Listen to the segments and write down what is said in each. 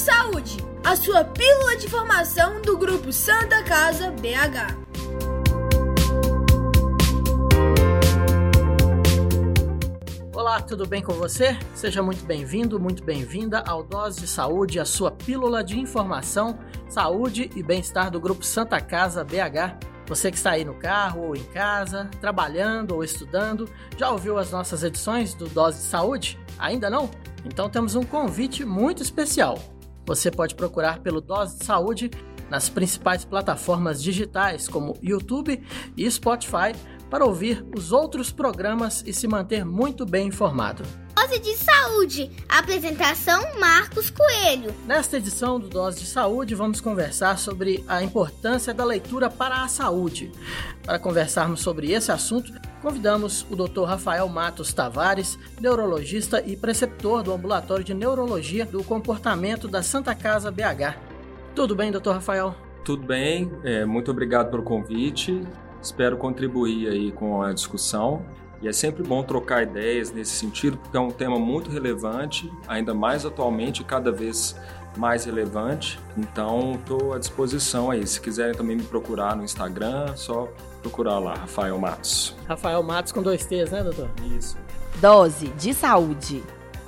Saúde, a sua pílula de formação do Grupo Santa Casa BH. Olá, tudo bem com você? Seja muito bem-vindo, muito bem-vinda ao Dose de Saúde, a sua pílula de informação, saúde e bem-estar do Grupo Santa Casa BH. Você que está aí no carro ou em casa, trabalhando ou estudando, já ouviu as nossas edições do Dose de Saúde? Ainda não? Então temos um convite muito especial. Você pode procurar pelo Dose de Saúde nas principais plataformas digitais como YouTube e Spotify para ouvir os outros programas e se manter muito bem informado. Dose de Saúde. Apresentação Marcos Coelho. Nesta edição do Dose de Saúde, vamos conversar sobre a importância da leitura para a saúde. Para conversarmos sobre esse assunto, convidamos o Dr. Rafael Matos Tavares, neurologista e preceptor do Ambulatório de Neurologia do Comportamento da Santa Casa BH. Tudo bem, Dr. Rafael? Tudo bem, é, muito obrigado pelo convite. Espero contribuir aí com a discussão. E é sempre bom trocar ideias nesse sentido, porque é um tema muito relevante, ainda mais atualmente, cada vez mais relevante. Então, estou à disposição aí. Se quiserem também me procurar no Instagram, só procurar lá, Rafael Matos. Rafael Matos com dois T's, né, doutor? Isso. Dose de saúde.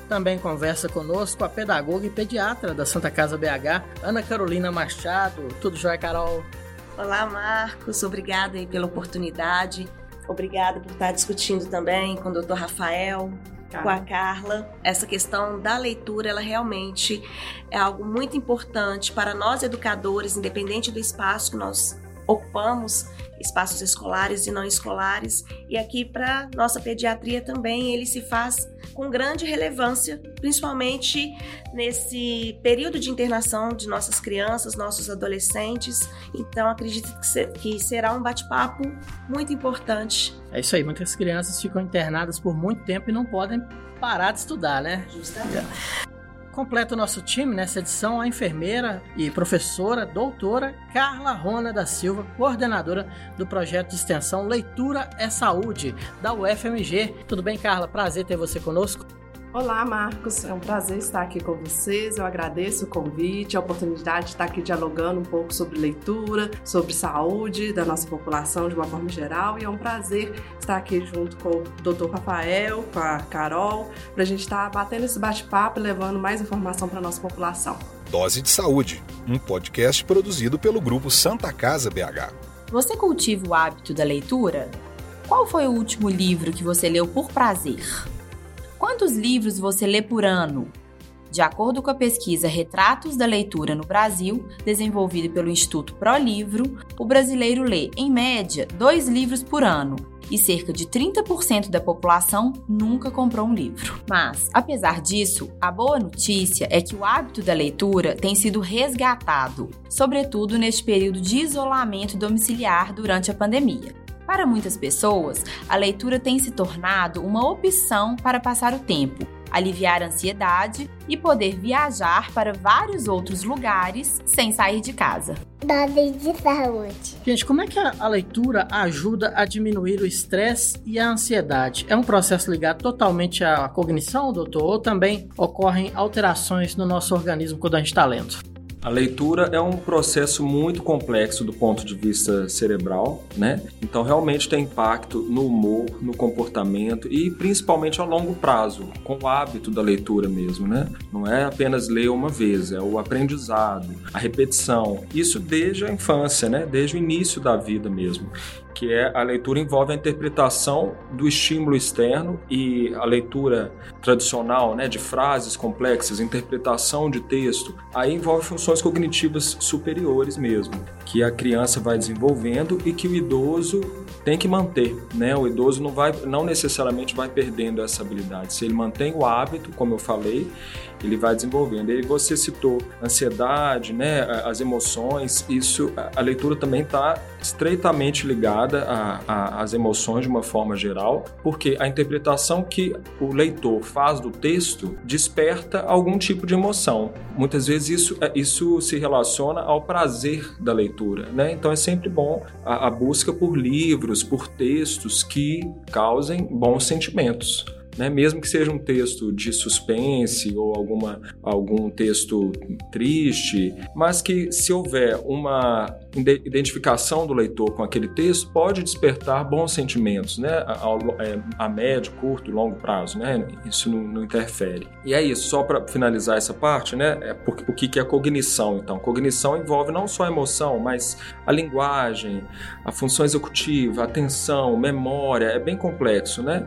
Também conversa conosco a pedagoga e pediatra da Santa Casa BH, Ana Carolina Machado. Tudo jóia, Carol? Olá, Marcos. Obrigada aí pela oportunidade. Obrigada por estar discutindo também com o Dr. Rafael, com a Carla. Essa questão da leitura, ela realmente é algo muito importante para nós educadores, independente do espaço que nós ocupamos, espaços escolares e não escolares. E aqui para nossa pediatria também ele se faz com grande relevância, principalmente nesse período de internação de nossas crianças, nossos adolescentes. Então, acredito que será um bate-papo muito importante. É isso aí, muitas crianças ficam internadas por muito tempo e não podem parar de estudar, né? Justamente. Completa o nosso time nessa edição a enfermeira e professora doutora Carla Rona da Silva, coordenadora do projeto de extensão Leitura é Saúde da UFMG. Tudo bem, Carla? Prazer ter você conosco. Olá, Marcos. É um prazer estar aqui com vocês. Eu agradeço o convite, a oportunidade de estar aqui dialogando um pouco sobre leitura, sobre saúde da nossa população de uma forma geral. E é um prazer estar aqui junto com o Dr. Rafael, com a Carol, para a gente estar batendo esse bate-papo e levando mais informação para a nossa população. Dose de Saúde, um podcast produzido pelo grupo Santa Casa BH. Você cultiva o hábito da leitura? Qual foi o último livro que você leu por prazer? Quantos livros você lê por ano? De acordo com a pesquisa Retratos da Leitura no Brasil, desenvolvida pelo Instituto ProLivro, o brasileiro lê, em média, dois livros por ano e cerca de 30% da população nunca comprou um livro. Mas, apesar disso, a boa notícia é que o hábito da leitura tem sido resgatado, sobretudo neste período de isolamento domiciliar durante a pandemia. Para muitas pessoas, a leitura tem se tornado uma opção para passar o tempo, aliviar a ansiedade e poder viajar para vários outros lugares sem sair de casa. Dose de saúde. Gente, como é que a, a leitura ajuda a diminuir o estresse e a ansiedade? É um processo ligado totalmente à cognição, doutor? Ou também ocorrem alterações no nosso organismo quando a gente está lendo? A leitura é um processo muito complexo do ponto de vista cerebral, né? Então realmente tem impacto no humor, no comportamento e principalmente a longo prazo, com o hábito da leitura mesmo, né? Não é apenas ler uma vez, é o aprendizado, a repetição. Isso desde a infância, né? Desde o início da vida mesmo que é a leitura envolve a interpretação do estímulo externo e a leitura tradicional, né, de frases complexas, interpretação de texto, aí envolve funções cognitivas superiores mesmo, que a criança vai desenvolvendo e que o idoso tem que manter, né? O idoso não vai, não necessariamente vai perdendo essa habilidade. Se ele mantém o hábito, como eu falei, ele vai desenvolvendo. E você citou ansiedade, né? As emoções. Isso, a leitura também está estreitamente ligada às emoções de uma forma geral, porque a interpretação que o leitor faz do texto desperta algum tipo de emoção. Muitas vezes isso, isso se relaciona ao prazer da leitura, né? Então é sempre bom a, a busca por livros, por textos que causem bons sentimentos. Né? mesmo que seja um texto de suspense ou alguma, algum texto triste, mas que se houver uma identificação do leitor com aquele texto, pode despertar bons sentimentos, né? a, é, a médio, curto e longo prazo, né? isso não, não interfere. E é isso, só para finalizar essa parte, né? é porque, o que é cognição, então? Cognição envolve não só a emoção, mas a linguagem, a função executiva, a atenção, memória, é bem complexo, né?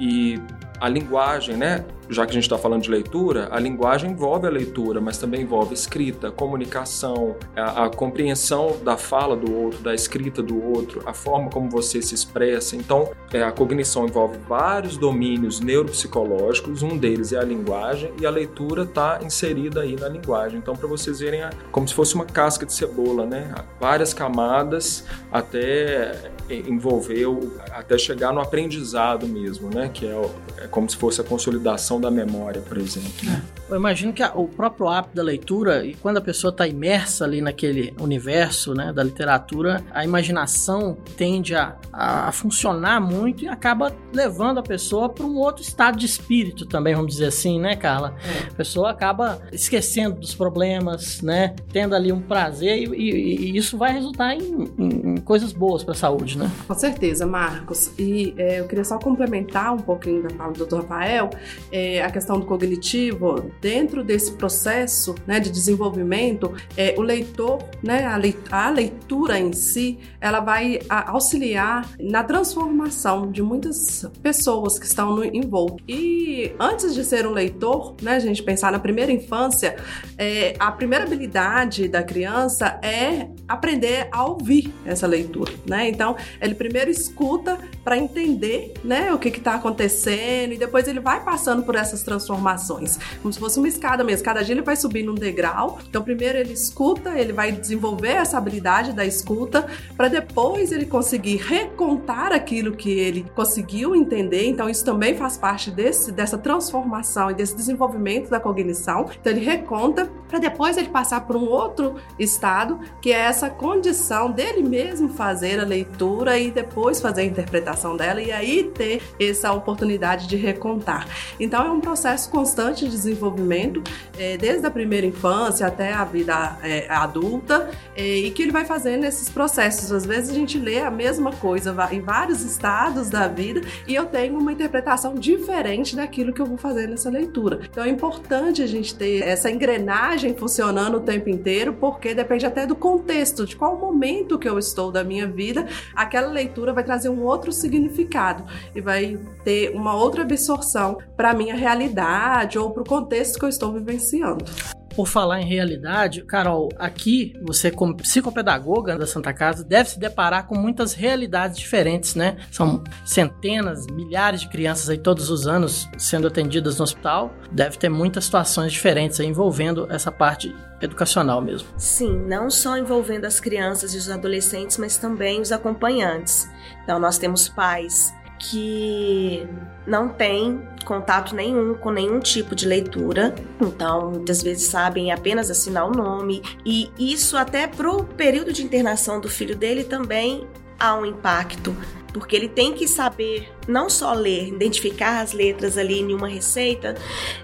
E a linguagem, né? Já que a gente está falando de leitura, a linguagem envolve a leitura, mas também envolve escrita, comunicação, a, a, compreensão da fala do outro, da escrita do outro, a forma como você se expressa. Então, é, a cognição envolve vários domínios neuropsicológicos, um deles é a linguagem, e a leitura está inserida aí na linguagem. Então, para vocês verem, é como se fosse uma casca de cebola, né? Várias camadas até envolver, até chegar no aprendizado mesmo, né? Que é, é como se fosse a consolidação da memória, por exemplo. Né? Eu imagino que a, o próprio hábito da leitura, e quando a pessoa está imersa ali naquele universo né, da literatura, a imaginação tende a, a, a funcionar muito e acaba levando a pessoa para um outro estado de espírito também, vamos dizer assim, né, Carla? É. A pessoa acaba esquecendo dos problemas, né? Tendo ali um prazer e, e, e isso vai resultar em, em, em coisas boas para a saúde, né? Com certeza, Marcos. E é, eu queria só complementar um pouquinho da fala do Dr. Rafael, é, a questão do cognitivo dentro desse processo né, de desenvolvimento, é, o leitor, né, a, leitura em si, ela vai auxiliar na transformação de muitas pessoas que estão no, envolvidas. E antes de ser um leitor, né, a gente pensar na primeira infância, é, a primeira habilidade da criança é aprender a ouvir essa leitura. Né? Então, ele primeiro escuta para entender né, o que está acontecendo e depois ele vai passando por essas transformações, como se fosse uma escada mesmo. Cada dia ele vai subir num degrau. Então, primeiro ele escuta, ele vai desenvolver essa habilidade da escuta, para depois ele conseguir recontar aquilo que ele conseguiu entender. Então, isso também faz parte desse, dessa transformação e desse desenvolvimento da cognição. Então, ele reconta para depois ele passar por um outro estado, que é essa condição dele mesmo fazer a leitura e depois fazer a interpretação dela e aí ter essa oportunidade de recontar. Então, é um processo constante de desenvolvimento, é, desde a primeira infância até a vida é, adulta, é, e que ele vai fazendo esses processos. Às vezes a gente lê a mesma coisa em vários estados da vida e eu tenho uma interpretação diferente daquilo que eu vou fazer nessa leitura. Então é importante a gente ter essa engrenagem funcionando o tempo inteiro, porque depende até do contexto, de qual momento que eu estou da minha vida, aquela leitura vai trazer um outro significado e vai ter uma outra absorção para a minha realidade ou para o contexto que eu estou vivenciando. Por falar em realidade, Carol, aqui você, como psicopedagoga da Santa Casa, deve se deparar com muitas realidades diferentes, né? São centenas, milhares de crianças aí todos os anos sendo atendidas no hospital. Deve ter muitas situações diferentes aí envolvendo essa parte educacional mesmo. Sim, não só envolvendo as crianças e os adolescentes, mas também os acompanhantes. Então, nós temos pais que não têm contato nenhum com nenhum tipo de leitura, então muitas vezes sabem apenas assinar o nome, e isso até pro período de internação do filho dele também há um impacto, porque ele tem que saber não só ler, identificar as letras ali em uma receita,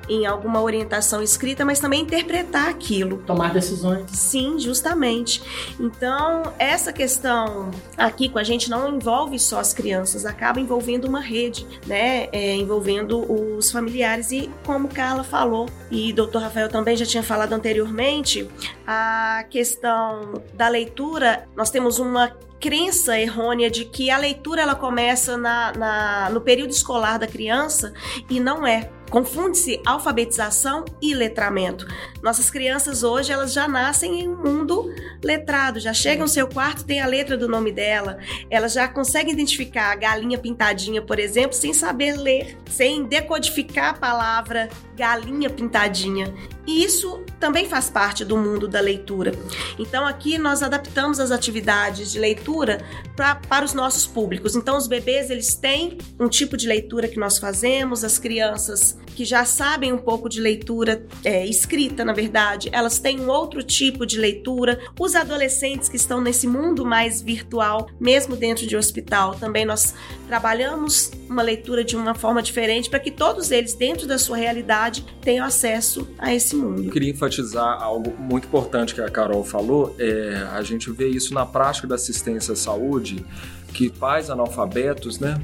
em alguma orientação escrita, mas também interpretar aquilo. Tomar decisões. Sim, justamente. Então, essa questão aqui com a gente não envolve só as crianças, acaba envolvendo uma rede, né? É, envolvendo os familiares. E como Carla falou, e o Dr. Rafael também já tinha falado anteriormente, a questão da leitura, nós temos uma crença errônea de que a leitura ela começa na, na, no período escolar da criança e não é. Confunde-se alfabetização e letramento. Nossas crianças hoje elas já nascem em um mundo letrado, já chegam no seu quarto, tem a letra do nome dela, elas já conseguem identificar a galinha pintadinha, por exemplo, sem saber ler, sem decodificar a palavra galinha pintadinha. E isso também faz parte do mundo da leitura. Então aqui nós adaptamos as atividades de leitura pra, para os nossos públicos. Então os bebês eles têm um tipo de leitura que nós fazemos, as crianças que já sabem um pouco de leitura é, escrita, na verdade, elas têm um outro tipo de leitura. Os adolescentes que estão nesse mundo mais virtual, mesmo dentro de hospital, também nós trabalhamos uma leitura de uma forma diferente para que todos eles, dentro da sua realidade, tenham acesso a esse mundo. Eu queria enfatizar algo muito importante que a Carol falou. É, a gente vê isso na prática da assistência à saúde, que pais analfabetos, né?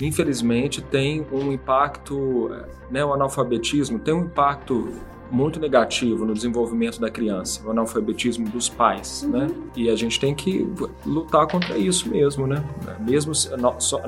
Infelizmente tem um impacto, né, o analfabetismo tem um impacto muito negativo no desenvolvimento da criança, o analfabetismo dos pais, Uhum. né? E a gente tem que lutar contra isso mesmo, né? Mesmo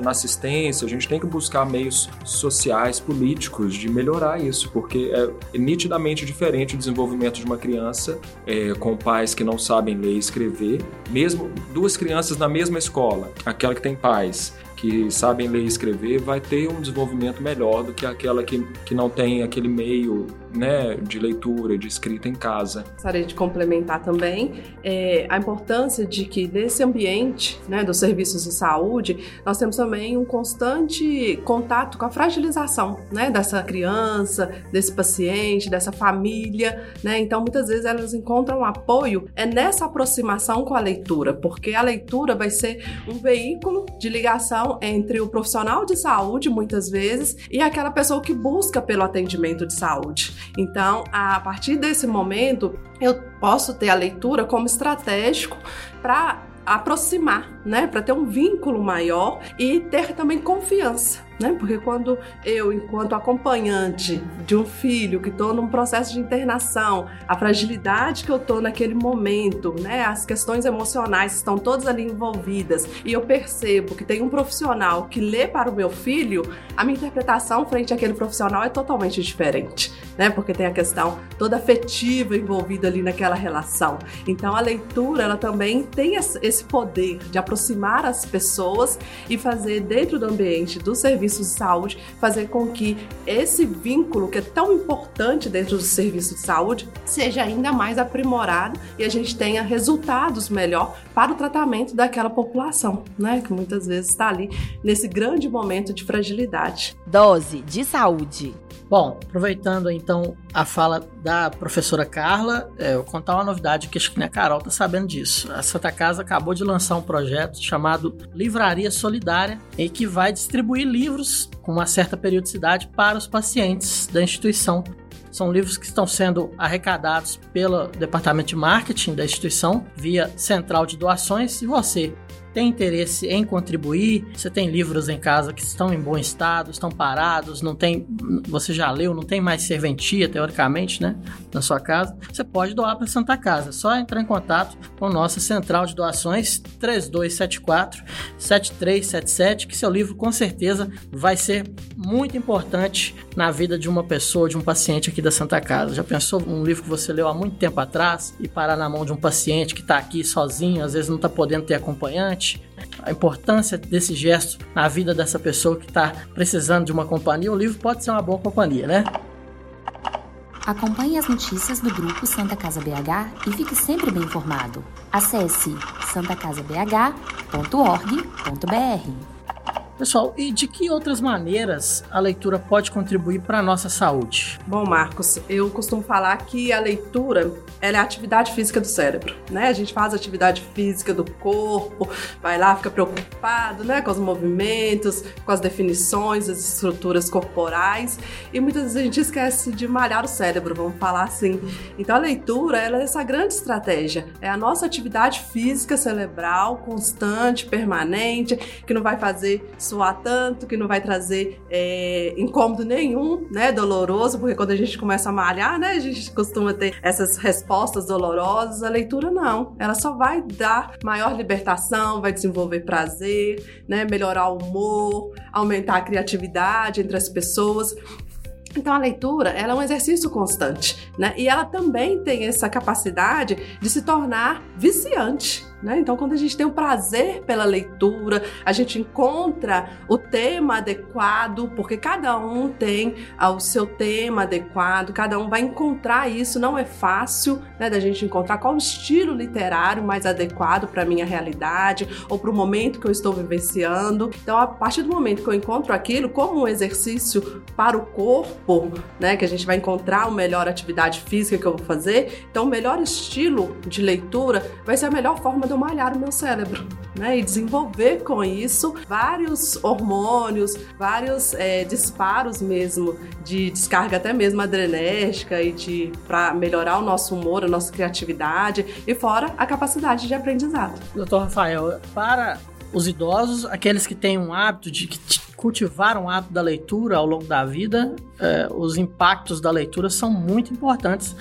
na assistência, a gente tem que buscar meios sociais, políticos de melhorar isso, porque é nitidamente diferente o desenvolvimento de uma criança é, com pais que não sabem ler e escrever, mesmo duas crianças na mesma escola, aquela que tem pais que sabem ler e escrever vai ter um desenvolvimento melhor do que aquela que, que não tem aquele meio né, de leitura, de escrita em casa. Gostaria de complementar também é, a importância de que nesse ambiente né, dos serviços de saúde nós temos também um constante contato com a fragilização né, dessa criança, desse paciente, dessa família. Né? Então, muitas vezes elas encontram apoio é nessa aproximação com a leitura, porque a leitura vai ser um veículo de ligação entre o profissional de saúde, muitas vezes, e aquela pessoa que busca pelo atendimento de saúde. Então, a partir desse momento, eu posso ter a leitura como estratégico para aproximar, né, para ter um vínculo maior e ter também confiança, né? Porque quando eu, enquanto acompanhante de um filho que estou num processo de internação, a fragilidade que eu estou naquele momento, né? As questões emocionais estão todas ali envolvidas e eu percebo que tem um profissional que lê para o meu filho, a minha interpretação frente àquele profissional é totalmente diferente, né? Porque tem a questão toda afetiva envolvida ali naquela relação. Então a leitura, ela também tem esse poder de aproximar as pessoas e fazer dentro do ambiente do serviço serviços de saúde, fazer com que esse vínculo que é tão importante dentro do serviço de saúde seja ainda mais aprimorado e a gente tenha resultados melhor para o tratamento daquela população, né, que muitas vezes está ali nesse grande momento de fragilidade. Dose de saúde. Bom, aproveitando então a fala da professora Carla, é, eu vou contar uma novidade que acho que a Carol tá sabendo disso. A Santa Casa acabou de lançar um projeto chamado Livraria Solidária, em que vai distribuir livros com uma certa periodicidade para os pacientes da instituição. São livros que estão sendo arrecadados pelo departamento de marketing da instituição via central de doações. Se você tem interesse em contribuir, você tem livros em casa que estão em bom estado, estão parados, não tem, você já leu, não tem mais serventia teoricamente, né, na sua casa, você pode doar para Santa Casa. É só entrar em contato com nossa central de doações 3274 7377, que seu livro com certeza vai ser muito importante na vida de uma pessoa, de um paciente aqui da Santa Casa. Já pensou um livro que você leu há muito tempo atrás e parar na mão de um paciente que está aqui sozinho, às vezes não está podendo ter acompanhante? A importância desse gesto na vida dessa pessoa que está precisando de uma companhia, o livro pode ser uma boa companhia, né? Acompanhe as notícias do grupo Santa Casa BH e fique sempre bem informado. Acesse santacasabh.org.br. Pessoal, e de que outras maneiras a leitura pode contribuir para a nossa saúde? Bom, Marcos, eu costumo falar que a leitura é a atividade física do cérebro, né? A gente faz atividade física do corpo, vai lá, fica preocupado, né, com os movimentos, com as definições, as estruturas corporais, e muitas vezes a gente esquece de malhar o cérebro, vamos falar assim. Então a leitura, ela é essa grande estratégia, é a nossa atividade física cerebral constante, permanente, que não vai fazer suar tanto, que não vai trazer é, incômodo nenhum, né, doloroso, porque quando a gente começa a malhar, né, a gente costuma ter essas respostas dolorosas, a leitura não, ela só vai dar maior libertação, vai desenvolver prazer, né, melhorar o humor, aumentar a criatividade entre as pessoas. Então a leitura ela é um exercício constante, né? E ela também tem essa capacidade de se tornar viciante. Né? Então, quando a gente tem o prazer pela leitura, a gente encontra o tema adequado, porque cada um tem ah, o seu tema adequado, cada um vai encontrar isso. Não é fácil né, da gente encontrar qual o estilo literário mais adequado para a minha realidade ou para o momento que eu estou vivenciando. Então, a partir do momento que eu encontro aquilo como um exercício para o corpo, né, que a gente vai encontrar uma melhor atividade física que eu vou fazer, então o melhor estilo de leitura vai ser a melhor forma malhar o meu cérebro, né? E desenvolver com isso vários hormônios, vários é, disparos mesmo de descarga até mesmo adrenérgica e de para melhorar o nosso humor, a nossa criatividade e fora a capacidade de aprendizado. Doutor Rafael, para os idosos, aqueles que têm um hábito de que cultivaram o hábito da leitura ao longo da vida, é, os impactos da leitura são muito importantes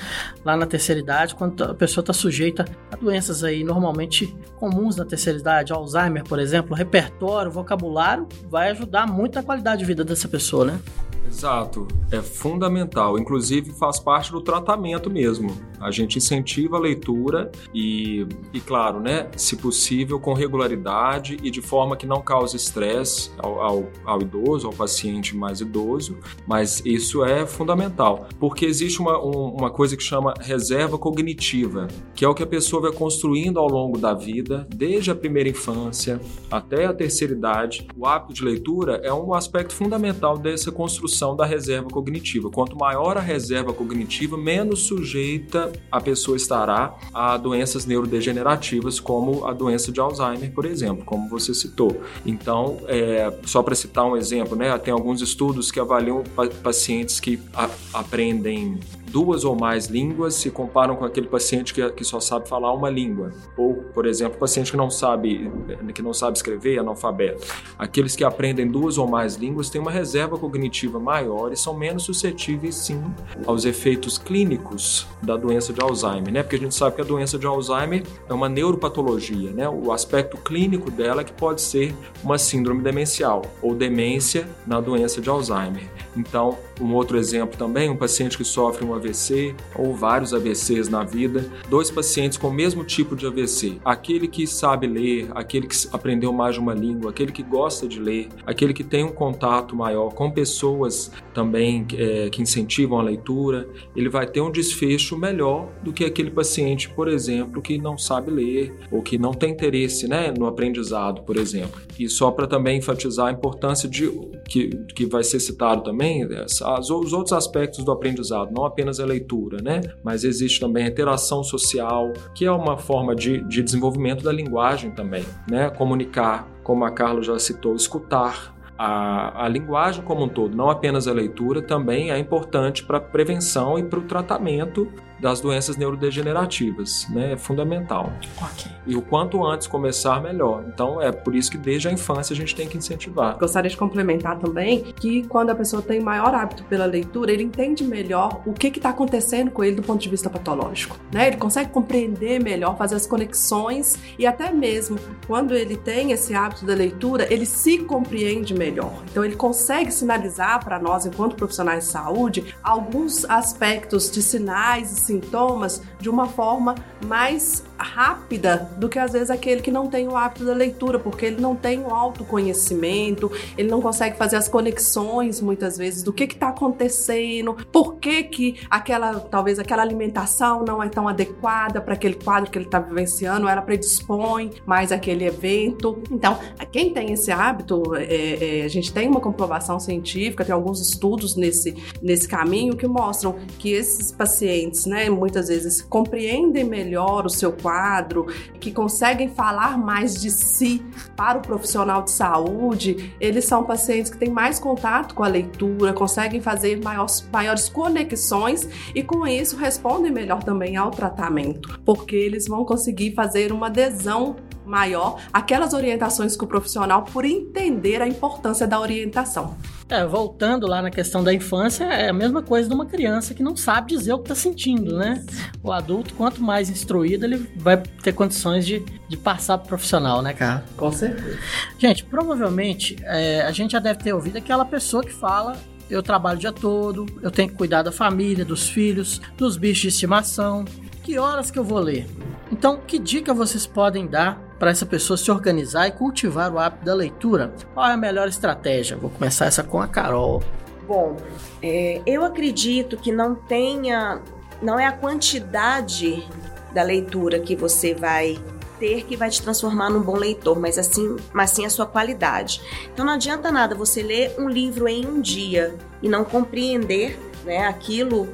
lá na terceira idade, quando a pessoa está sujeita a doenças aí normalmente comuns na terceira idade, Alzheimer, por exemplo, repertório, vocabulário vai ajudar muito a qualidade de vida dessa pessoa, né? Exato, é fundamental. Inclusive faz parte do tratamento mesmo. A gente incentiva a leitura e, e claro, né, se possível com regularidade e de forma que não cause estresse ao, ao, ao, idoso, ao paciente mais idoso. Mas isso é fundamental, porque existe uma, um, uma coisa que chama reserva cognitiva, que é o que a pessoa vai construindo ao longo da vida, desde a primeira infância até a terceira idade. O hábito de leitura é um aspecto fundamental dessa construção da reserva cognitiva. Quanto maior a reserva cognitiva, menos sujeita a pessoa estará a doenças neurodegenerativas, como a doença de Alzheimer, por exemplo, como você citou. Então, é, só para citar um exemplo, né, tem alguns estudos que avaliam pacientes que a, aprendem duas ou mais línguas se comparam com aquele paciente que, que só sabe falar uma língua. Ou, por exemplo, paciente que não sabe que não sabe escrever, analfabeto. Aqueles que aprendem duas ou mais línguas têm uma reserva cognitiva maior e são menos suscetíveis, sim, aos efeitos clínicos da doença de Alzheimer, né? Porque a gente sabe que a doença de Alzheimer é uma neuropatologia, né? O aspecto clínico dela é que pode ser uma síndrome demencial ou demência na doença de Alzheimer. Então, um outro exemplo também, um paciente que sofre um AVC ou vários AVCs na vida, dois pacientes com o mesmo tipo de AVC, aquele que sabe ler, aquele que aprendeu mais de uma língua, aquele que gosta de ler, aquele que tem um contato maior com pessoas também é, que incentivam a leitura, ele vai ter um desfecho melhor do que aquele paciente, por exemplo, que não sabe ler ou que não tem interesse né, no aprendizado, por exemplo. E só para também enfatizar a importância de que, que vai ser citado também também as, os outros aspectos do aprendizado, não apenas a leitura, né? Mas existe também a interação social, que é uma forma de, de desenvolvimento da linguagem também, né? Comunicar, como a Carla já citou, escutar, a, a, linguagem como um todo, não apenas a leitura, também é importante para a prevenção e para o tratamento das doenças neurodegenerativas, né? É fundamental. Okay. E o quanto antes começar, melhor. Então, é por isso que desde a infância a gente tem que incentivar. Gostaria de complementar também que quando a pessoa tem maior hábito pela leitura, ele entende melhor o que está acontecendo com ele do ponto de vista patológico, né? Ele consegue compreender melhor, fazer as conexões e até mesmo quando ele tem esse hábito da leitura, ele se compreende melhor. Então, ele consegue sinalizar para nós, enquanto profissionais de saúde, alguns aspectos de sinais e sintomas de uma forma mais rápida do que às vezes aquele que não tem o hábito da leitura, porque ele não tem o autoconhecimento, ele não consegue fazer as conexões muitas vezes do que está acontecendo, por que, que aquela, talvez aquela alimentação não é tão adequada para aquele quadro que ele está vivenciando, ela predispõe mais aquele evento. Então, quem tem esse hábito, é, é, a gente tem uma comprovação científica, tem alguns estudos nesse, nesse caminho que mostram que esses pacientes, né, muitas vezes compreendem melhor o seu quadro quadro, que conseguem falar mais de si para o profissional de saúde, eles são pacientes que têm mais contato com a leitura, conseguem fazer maiores, maiores conexões e com isso respondem melhor também ao tratamento, porque eles vão conseguir fazer uma adesão maior aquelas orientações que o profissional por entender a importância da orientação. É, voltando lá na questão da infância, é a mesma coisa de uma criança que não sabe dizer o que está sentindo, né? O adulto, quanto mais instruído, ele vai ter condições de, de passar para profissional, né, cara? Com certeza. Gente, provavelmente é, a gente já deve ter ouvido aquela pessoa que fala eu trabalho o dia todo, eu tenho que cuidar da família, dos filhos, dos bichos de estimação. Que horas que eu vou ler? Então, que dica vocês podem dar para essa pessoa se organizar e cultivar o hábito da leitura? Qual é a melhor estratégia? Vou começar essa com a Carol. Bom, é, eu acredito que não tenha, não é a quantidade da leitura que você vai ter que vai te transformar num bom leitor, mas assim, mas sim a sua qualidade. Então não adianta nada você ler um livro em um dia e não compreender, né, aquilo,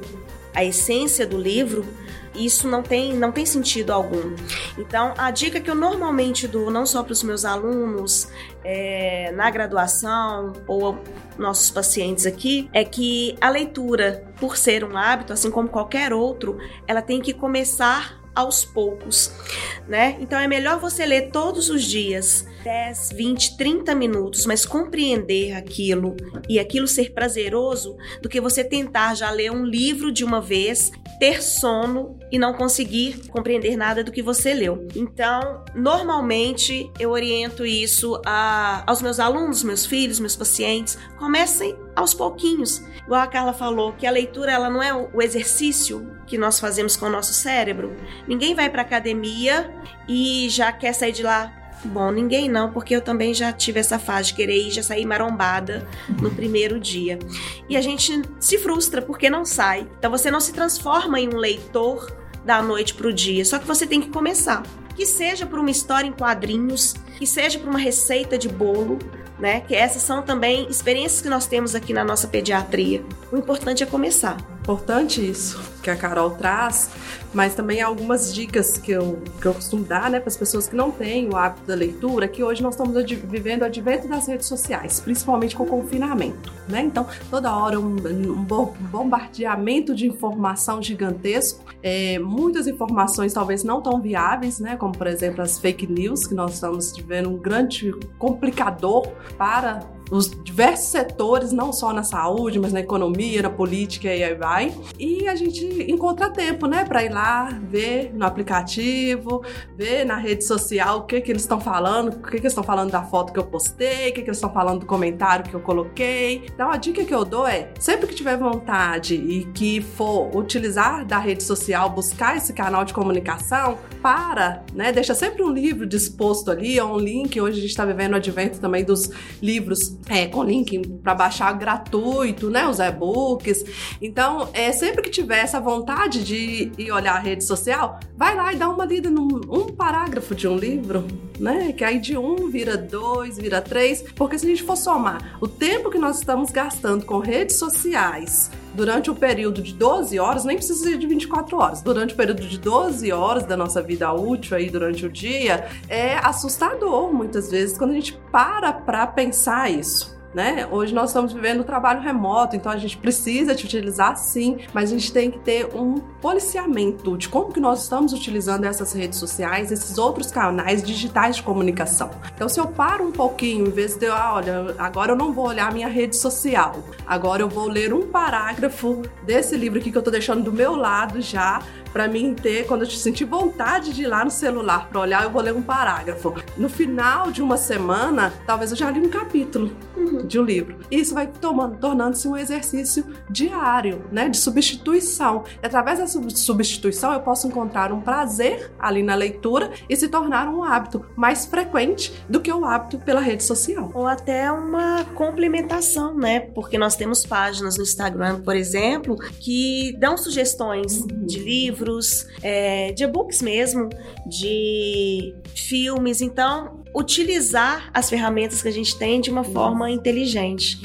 a essência do livro, isso não tem, não tem sentido algum. Então, a dica que eu normalmente dou, não só para os meus alunos é, na graduação ou nossos pacientes aqui, é que a leitura, por ser um hábito, assim como qualquer outro, ela tem que começar aos poucos, né? Então é melhor você ler todos os dias 10, 20, 30 minutos, mas compreender aquilo e aquilo ser prazeroso do que você tentar já ler um livro de uma vez, ter sono e não conseguir compreender nada do que você leu. Então, normalmente eu oriento isso a, aos meus alunos, meus filhos, meus pacientes, comecem aos pouquinhos. Igual a Carla falou, que a leitura ela não é o exercício que nós fazemos com o nosso cérebro. Ninguém vai para academia e já quer sair de lá Bom, ninguém não, porque eu também já tive essa fase de querer ir, já sair marombada no primeiro dia. E a gente se frustra porque não sai. Então você não se transforma em um leitor da noite para o dia, só que você tem que começar. Que seja por uma história em quadrinhos, que seja por uma receita de bolo, né? Que essas são também experiências que nós temos aqui na nossa pediatria. O importante é começar. Importante isso que a Carol traz, mas também algumas dicas que eu, que eu costumo dar né, para as pessoas que não têm o hábito da leitura, que hoje nós estamos vivendo o advento das redes sociais, principalmente com o confinamento. Né? Então, toda hora um, um bombardeamento de informação gigantesco, é, muitas informações talvez não tão viáveis, né? como por exemplo as fake news, que nós estamos vivendo um grande complicador para os diversos setores, não só na saúde, mas na economia, na política e aí vai. E a gente encontra tempo, né, para ir lá ver no aplicativo, ver na rede social o que que eles estão falando, o que que eles estão falando da foto que eu postei, o que que eles estão falando do comentário que eu coloquei. Então a dica que eu dou é, sempre que tiver vontade e que for utilizar da rede social, buscar esse canal de comunicação, para, né, deixa sempre um livro disposto ali, ou um link. Hoje a gente está vivendo o advento também dos livros é, com link para baixar gratuito, né? Os e-books. Então, é, sempre que tiver essa vontade de ir olhar a rede social, vai lá e dá uma lida num um parágrafo de um livro, né? Que aí de um vira dois, vira três. Porque se a gente for somar o tempo que nós estamos gastando com redes sociais durante o período de 12 horas, nem precisa ser de 24 horas, durante o período de 12 horas da nossa vida útil aí durante o dia, é assustador muitas vezes quando a gente para para pensar isso. Né? Hoje nós estamos vivendo trabalho remoto, então a gente precisa de utilizar sim, mas a gente tem que ter um policiamento de como que nós estamos utilizando essas redes sociais, esses outros canais digitais de comunicação. Então se eu paro um pouquinho, em vez de ah, olha, agora eu não vou olhar minha rede social, agora eu vou ler um parágrafo desse livro aqui que eu estou deixando do meu lado já, para mim ter, quando eu sentir vontade de ir lá no celular para olhar, eu vou ler um parágrafo. No final de uma semana, talvez eu já li um capítulo uhum. de um livro. E isso vai tomando, tornando-se um exercício diário, né, de substituição. E através dessa substituição, eu posso encontrar um prazer ali na leitura e se tornar um hábito mais frequente do que o hábito pela rede social. Ou até uma complementação, né? Porque nós temos páginas no Instagram, por exemplo, que dão sugestões uhum. de livros livros, é, de e-books mesmo, de filmes. Então, utilizar as ferramentas que a gente tem de uma forma inteligente.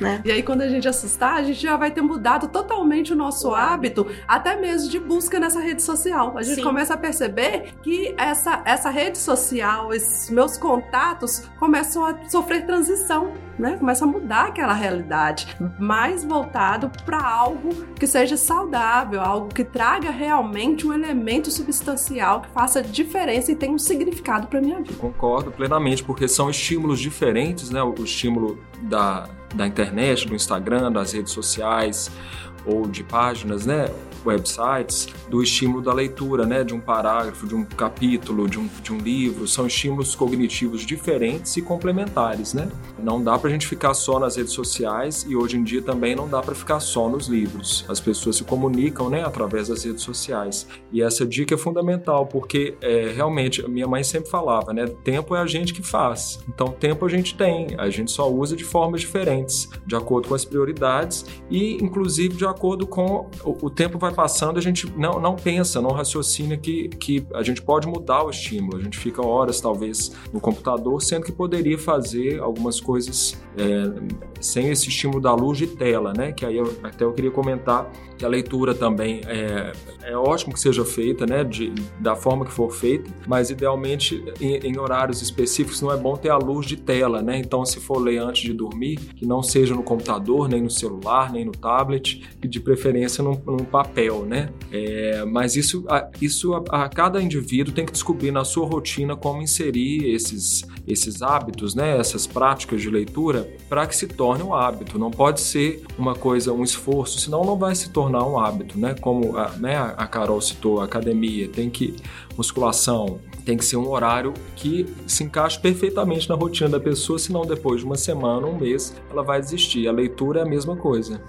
Né? E aí, quando a gente assustar, a gente já vai ter mudado totalmente o nosso hábito, até mesmo de busca nessa rede social. A gente Sim. começa a perceber que essa, essa rede social, esses meus contatos começam a sofrer transição. Né? Começa a mudar aquela realidade, mais voltado para algo que seja saudável, algo que traga realmente um elemento substancial que faça diferença e tenha um significado para minha vida. Concordo concordo plenamente, porque são estímulos diferentes, né? O estímulo da, da internet, do Instagram, das redes sociais ou de páginas, né? Websites do estímulo da leitura, né? De um parágrafo, de um capítulo, de um, de um livro. São estímulos cognitivos diferentes e complementares, né? Não dá para a gente ficar só nas redes sociais e hoje em dia também não dá para ficar só nos livros. As pessoas se comunicam, né? Através das redes sociais. E essa dica é fundamental porque é, realmente minha mãe sempre falava, né? Tempo é a gente que faz. Então tempo a gente tem. A gente só usa de formas diferentes, de acordo com as prioridades e inclusive de acordo com o, o tempo vai passando, a gente não, não pensa, não raciocina que, que a gente pode mudar o estímulo. A gente fica horas, talvez, no computador, sendo que poderia fazer algumas coisas é, sem esse estímulo da luz de tela, né? Que aí eu, até eu queria comentar que a leitura também é, é ótimo que seja feita, né? De, da forma que for feita, mas idealmente em, em, horários específicos não é bom ter a luz de tela, né? Então, se for ler antes de dormir, que não seja no computador, nem no celular, nem no tablet, e de preferência num, num papel, né? É, mas isso, a, isso a, a, cada indivíduo tem que descobrir na sua rotina como inserir esses, esses hábitos, né? Essas práticas de leitura para que se torne um hábito. Não pode ser uma coisa, um esforço, senão não vai se tornar um hábito, né? Como a, né, a Carol citou, academia, tem que musculação, tem que ser um horário que se encaixe perfeitamente na rotina da pessoa, senão depois de uma semana, um mês, ela vai desistir. A leitura é a mesma coisa.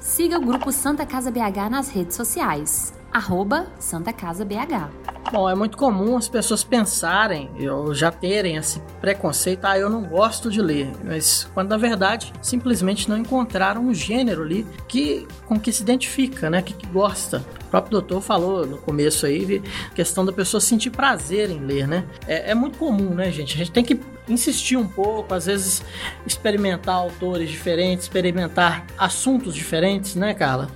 Siga o grupo Santa Casa BH nas redes sociais arroba Santa Casa BH. Bom, é muito comum as pessoas pensarem, ou já terem esse preconceito, ah, eu não gosto de ler, mas quando na verdade simplesmente não encontraram um gênero ali que, com que se identifica, né, que, que gosta. O próprio doutor falou no começo aí, questão da pessoa sentir prazer em ler, né? É, é muito comum, né, gente? A gente tem que insistir um pouco, às vezes experimentar autores diferentes, experimentar assuntos diferentes, né, Carla?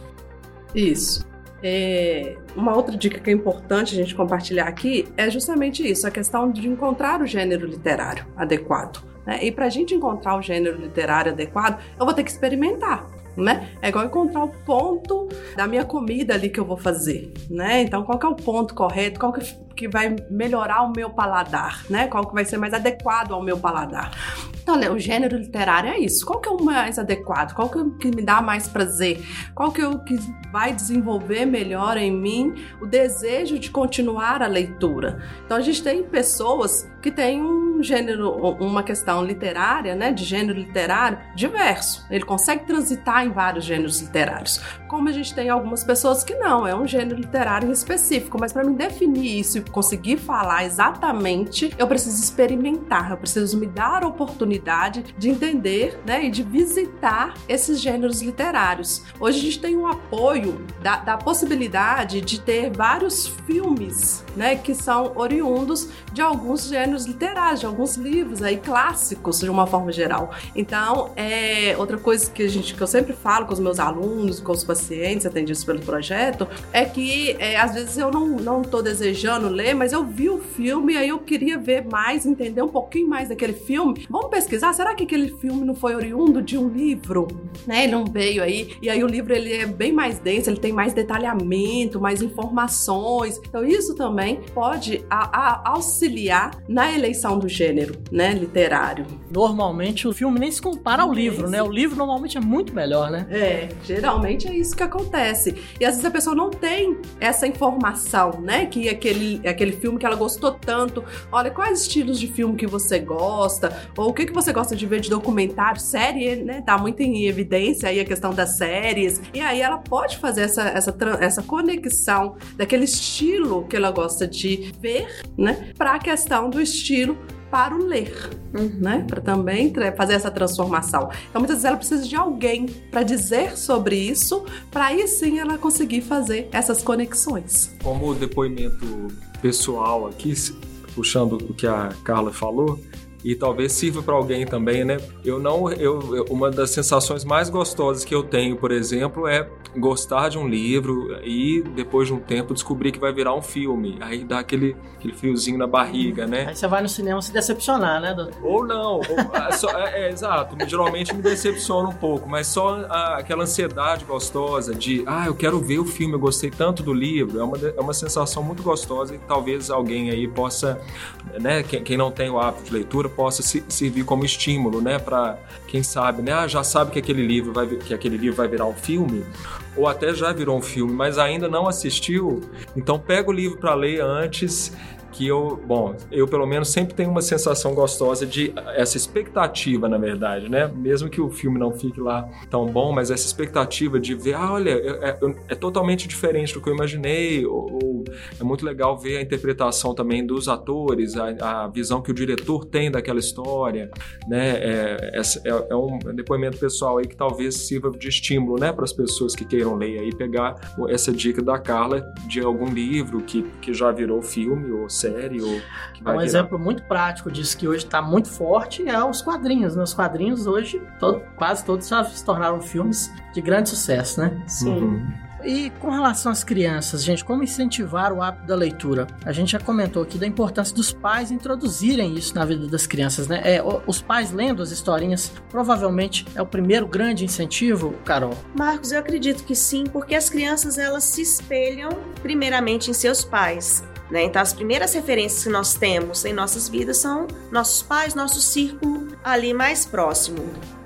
Isso. É, uma outra dica que é importante a gente compartilhar aqui é justamente isso, a questão de encontrar o gênero literário adequado. Né? E para a gente encontrar o gênero literário adequado, eu vou ter que experimentar. Né? É igual encontrar o ponto da minha comida ali que eu vou fazer, né? Então, qual que é o ponto correto? Qual que, que vai melhorar o meu paladar, né? Qual que vai ser mais adequado ao meu paladar? Então, o gênero literário é isso. Qual que é o mais adequado? Qual que, é o que me dá mais prazer? Qual que é o que vai desenvolver melhor em mim o desejo de continuar a leitura? Então, a gente tem pessoas que têm um gênero, uma questão literária, né, de gênero literário diverso. Ele consegue transitar em vários gêneros literários. Como a gente tem algumas pessoas que não, é um gênero literário específico. Mas para me definir isso conseguir falar exatamente, eu preciso experimentar, eu preciso me dar a oportunidade de entender né, e de visitar esses gêneros literários. Hoje a gente tem um apoio da, da possibilidade de ter vários filmes né, que são oriundos de alguns gêneros literários, de alguns livros aí clássicos de uma forma geral. Então, é outra coisa que a gente que eu sempre falo com os meus alunos, com os pacientes atendidos pelo projeto, é que é, às vezes eu não não estou desejando ler, mas eu vi o filme e aí eu queria ver mais, entender um pouquinho mais daquele filme. Vamos pesquisar, será que aquele filme não foi oriundo de um livro? Né? Ele não veio aí, e aí o livro ele é bem mais denso, ele tem mais detalhamento, mais informações. Então isso também pode a, a auxiliar na eleição do gênero, né, literário. Normalmente o filme nem se compara ao livro, né? O livro normalmente é muito melhor, né? É, geralmente é isso que acontece. E às vezes a pessoa não tem essa informação, né? Que aquele, aquele filme que ela gostou tanto. Olha, quais estilos de filme que você gosta? Ou o que, que você gosta de ver de documentário, série, né? Tá muito em evidência aí a questão das séries. E aí ela pode fazer essa, essa, essa conexão daquele estilo que ela gosta de ver, né? Para a questão do estilo para o ler, uhum. né? Para também fazer essa transformação. Então, muitas vezes ela precisa de alguém para dizer sobre isso, para aí sim ela conseguir fazer essas conexões. Como depoimento pessoal aqui, puxando o que a Carla falou, e talvez sirva para alguém também, né? Eu não, eu, uma das sensações mais gostosas que eu tenho, por exemplo, é gostar de um livro e depois de um tempo descobrir que vai virar um filme. Aí dá aquele, aquele friozinho na barriga, né? Aí você vai no cinema se decepcionar, né, doutor? Ou não. Ou, é, só, é, é, exato. Geralmente me decepciona um pouco, mas só a, aquela ansiedade gostosa de, ah, eu quero ver o filme, eu gostei tanto do livro. É uma, é uma sensação muito gostosa e talvez alguém aí possa né, quem, quem, não tem o hábito de leitura possa se, servir como estímulo, né, para quem sabe, né, ah, já sabe que aquele livro vai que aquele livro vai virar um filme, ou até já virou um filme, mas ainda não assistiu, então pega o livro para ler antes que eu, bom, eu pelo menos sempre tenho uma sensação gostosa de essa expectativa, na verdade, né? Mesmo que o filme não fique lá tão bom, mas essa expectativa de ver, ah, olha, é, é, é totalmente diferente do que eu imaginei, ou, ou, é muito legal ver a interpretação também dos atores, a, a visão que o diretor tem daquela história, né? É, é, é, um depoimento pessoal aí que talvez sirva de estímulo, né, para as pessoas que queiram ler aí, pegar essa dica da Carla de algum livro que, que já virou filme ou série ou que vai Um virar. exemplo muito prático disso que hoje está muito forte é os quadrinhos. Nos quadrinhos hoje todo, quase todos já se tornaram filmes de grande sucesso, né? Sim. Uhum. E com relação às crianças, gente, como incentivar o hábito da leitura? A gente já comentou aqui da importância dos pais introduzirem isso na vida das crianças, né? É, os pais lendo as historinhas provavelmente é o primeiro grande incentivo, Carol. Marcos, eu acredito que sim, porque as crianças elas se espelham primeiramente em seus pais. Né? Então, as primeiras referências que nós temos em nossas vidas são nossos pais, nosso círculo ali mais próximo.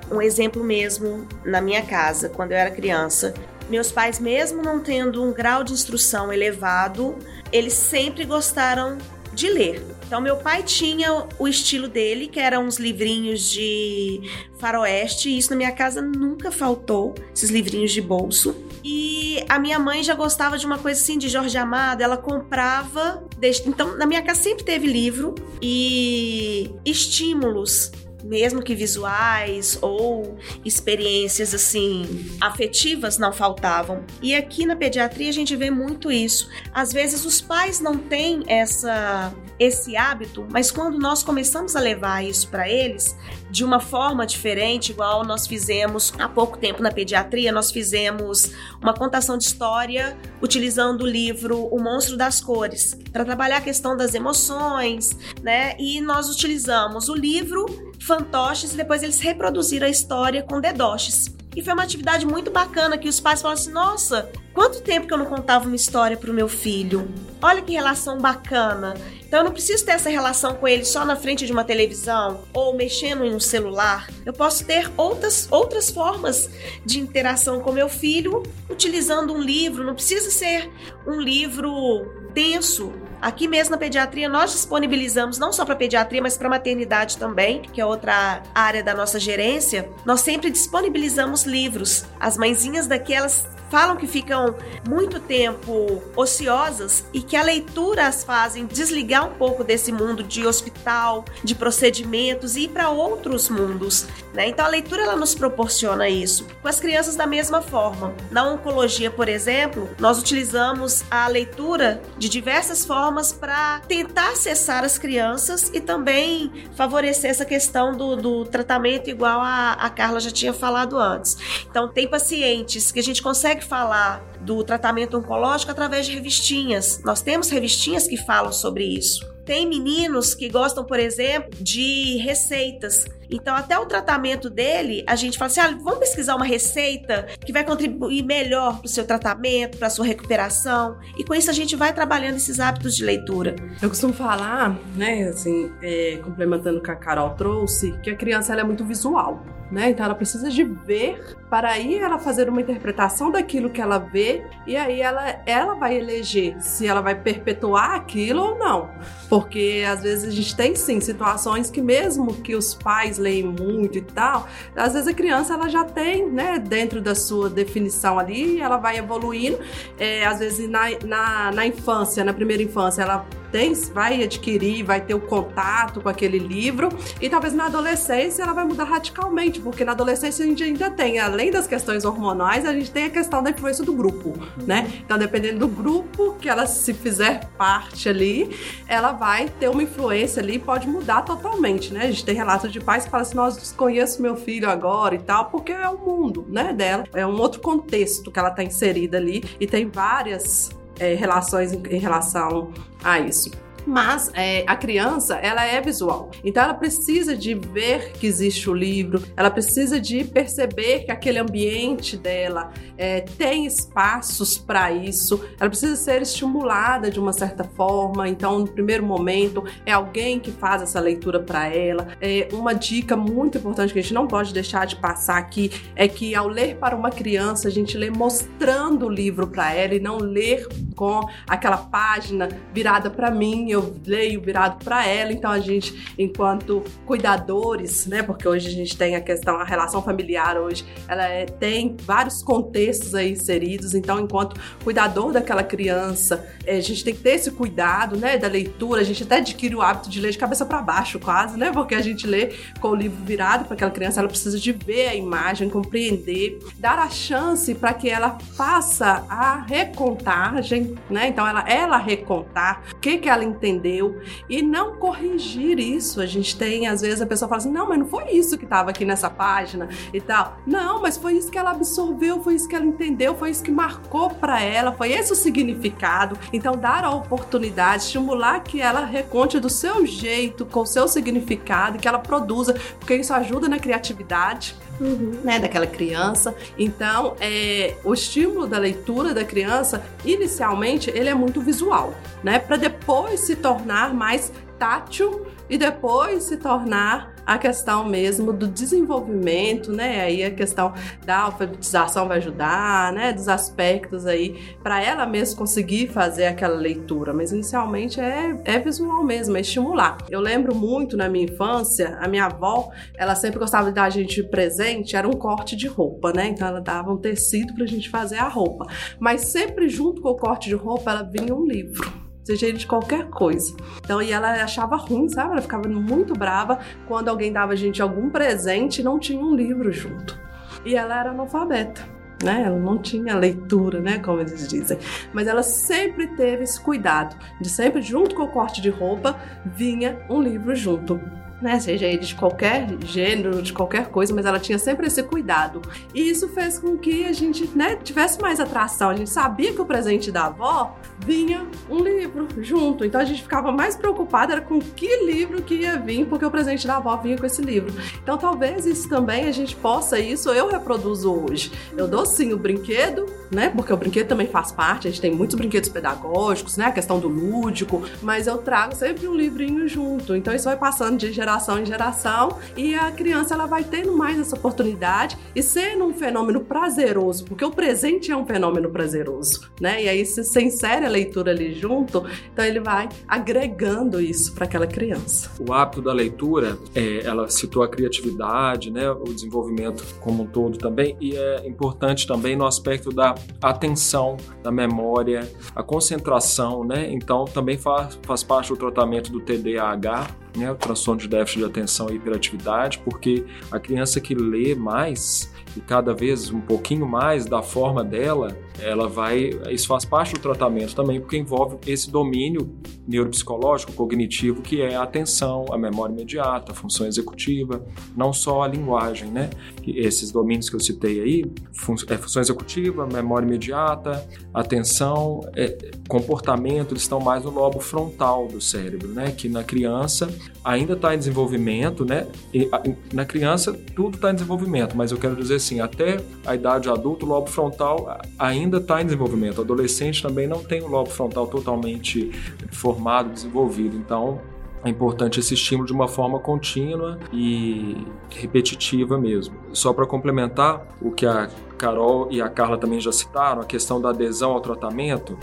Um exemplo mesmo na minha casa, quando eu era criança, meus pais, mesmo não tendo um grau de instrução elevado, eles sempre gostaram de ler. Então, meu pai tinha o estilo dele, que eram uns livrinhos de faroeste, e isso na minha casa nunca faltou, esses livrinhos de bolso. E a minha mãe já gostava de uma coisa assim de Jorge Amado, ela comprava. Então, na minha casa sempre teve livro e estímulos mesmo que visuais ou experiências assim afetivas não faltavam. E aqui na pediatria a gente vê muito isso. Às vezes os pais não têm essa esse hábito, mas quando nós começamos a levar isso para eles de uma forma diferente, igual nós fizemos há pouco tempo na pediatria, nós fizemos uma contação de história utilizando o livro O Monstro das Cores, para trabalhar a questão das emoções, né? E nós utilizamos o livro fantoches e depois eles reproduziram a história com dedoches. E foi uma atividade muito bacana que os pais falaram assim: nossa, quanto tempo que eu não contava uma história para o meu filho? Olha que relação bacana. Então eu não preciso ter essa relação com ele só na frente de uma televisão ou mexendo em um celular. Eu posso ter outras, outras formas de interação com meu filho utilizando um livro. Não precisa ser um livro denso. Aqui mesmo na pediatria nós disponibilizamos não só para pediatria, mas para maternidade também, que é outra área da nossa gerência. Nós sempre disponibilizamos livros. As mãezinhas daqui elas falam que ficam muito tempo ociosas e que a leitura as fazem desligar um pouco desse mundo de hospital, de procedimentos e ir para outros mundos. Né? Então a leitura ela nos proporciona isso. Com as crianças da mesma forma. Na oncologia, por exemplo, nós utilizamos a leitura de diversas formas para tentar acessar as crianças e também favorecer essa questão do, do tratamento igual a, a Carla já tinha falado antes. Então tem pacientes que a gente consegue falar do tratamento oncológico através de revistinhas. Nós temos revistinhas que falam sobre isso. Tem meninos que gostam, por exemplo, de receitas. Então, até o tratamento dele, a gente fala assim: ah, vamos pesquisar uma receita que vai contribuir melhor para o seu tratamento, para a sua recuperação. E com isso a gente vai trabalhando esses hábitos de leitura. Eu costumo falar, né, assim, é, complementando o que a Carol trouxe, que a criança ela é muito visual. Né? Então ela precisa de ver para aí ela fazer uma interpretação daquilo que ela vê e aí ela, ela vai eleger se ela vai perpetuar aquilo ou não. Porque às vezes a gente tem sim situações que mesmo que os pais leem muito e tal, às vezes a criança ela já tem, né, dentro da sua definição ali, ela vai evoluindo. É, às vezes na, na, na infância, na primeira infância, ela tem, vai adquirir, vai ter o contato com aquele livro e talvez na adolescência ela vai mudar radicalmente, porque na adolescência a gente ainda tem, além das questões hormonais, a gente tem a questão da influência do grupo, né? Então, dependendo do grupo que ela se fizer parte ali, ela vai ter uma influência ali, pode mudar totalmente, né? A gente tem relatos de pais que falam assim: "Nós desconheço meu filho agora e tal", porque é o mundo, né, dela, é um outro contexto que ela está inserida ali e tem várias é, relações em, em relação a isso. Mas é, a criança, ela é visual. Então ela precisa de ver que existe o livro, ela precisa de perceber que aquele ambiente dela é, tem espaços para isso, ela precisa ser estimulada de uma certa forma. Então, no primeiro momento, é alguém que faz essa leitura para ela. É uma dica muito importante que a gente não pode deixar de passar aqui é que ao ler para uma criança, a gente lê mostrando o livro para ela e não ler com aquela página virada para mim, eu leio virado para ela. Então a gente, enquanto cuidadores, né, porque hoje a gente tem a questão, a relação familiar hoje, ela é, tem vários contextos aí inseridos. Então, enquanto cuidador daquela criança, é, a gente tem que ter esse cuidado, né, da leitura. A gente até adquire o hábito de ler de cabeça para baixo, quase, né, porque a gente lê com o livro virado para aquela criança, ela precisa de ver a imagem, compreender, dar a chance para que ela faça a recontagem, né? Então ela ela recontar o que que ela entendeu e não corrigir isso. A gente tem às vezes a pessoa fala assim: "Não, mas não foi isso que estava aqui nessa página" e tal. Não, mas foi isso que ela absorveu, foi isso que ela entendeu, foi isso que marcou para ela, foi esse o significado. Então dar a oportunidade, estimular que ela reconte do seu jeito, com o seu significado, que ela produza, porque isso ajuda na criatividade. Uhum. Né, daquela criança. Então, é, o estímulo da leitura da criança, inicialmente, ele é muito visual, né, para depois se tornar mais tátil e depois se tornar a questão mesmo do desenvolvimento, né? Aí a questão da alfabetização vai ajudar, né? Dos aspectos aí para ela mesma conseguir fazer aquela leitura. Mas inicialmente é, é visual mesmo, é estimular. Eu lembro muito na minha infância, a minha avó, ela sempre gostava de dar a gente presente, era um corte de roupa, né? Então ela dava um tecido pra gente fazer a roupa. Mas sempre junto com o corte de roupa, ela vinha um livro seja ele de qualquer coisa. Então, e ela achava ruim, sabe? Ela ficava muito brava quando alguém dava a gente algum presente e não tinha um livro junto. E ela era analfabeta. Né? Ela não tinha leitura, né? Como eles dizem. Mas ela sempre teve esse cuidado de sempre, junto com o corte de roupa, vinha um livro junto né? Seja ele de qualquer gênero, de qualquer coisa, mas ela tinha sempre esse cuidado. E isso fez com que a gente, né, tivesse mais atração. A gente sabia que o presente da avó vinha um livro junto. Então a gente ficava mais preocupada era com que livro que ia vir, porque o presente da avó vinha com esse livro. Então talvez isso também a gente possa isso eu reproduzo hoje. Eu dou sim o brinquedo, né? Porque o brinquedo também faz parte, a gente tem muitos brinquedos pedagógicos, né? A questão do lúdico, mas eu trago sempre um livrinho junto. Então isso vai passando de geração em geração e a criança ela vai tendo mais essa oportunidade e sendo um fenômeno prazeroso, porque o presente é um fenômeno prazeroso, né? E aí se você insere a leitura ali junto, então ele vai agregando isso para aquela criança. O hábito da leitura, é, ela citou a criatividade, né? O desenvolvimento como um todo também e é importante também no aspecto da atenção, da memória, a concentração, né? Então também faz, faz parte do tratamento do TDAH, né, o transtorno de déficit de atenção e hiperatividade, porque a criança que lê mais e cada vez um pouquinho mais da forma dela, ela vai. Isso faz parte do tratamento também, porque envolve esse domínio neuropsicológico, cognitivo, que é a atenção, a memória imediata, a função executiva, não só a linguagem, né? Esses domínios que eu citei aí, fun é, função executiva, memória imediata, atenção, é, comportamento, eles estão mais no lobo frontal do cérebro, né? Que na criança ainda está em desenvolvimento, né? E, a, na criança tudo está em desenvolvimento, mas eu quero dizer assim, até a idade adulta, o lobo frontal ainda está em desenvolvimento. O adolescente também não tem o lobo frontal totalmente formado, desenvolvido. Então, é importante esse estímulo de uma forma contínua e repetitiva mesmo. Só para complementar o que a Carol e a Carla também já citaram, a questão da adesão ao tratamento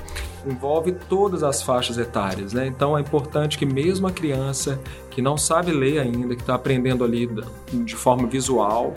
envolve todas as faixas etárias, né? Então é importante que mesmo a criança que não sabe ler ainda, que está aprendendo ali de forma visual,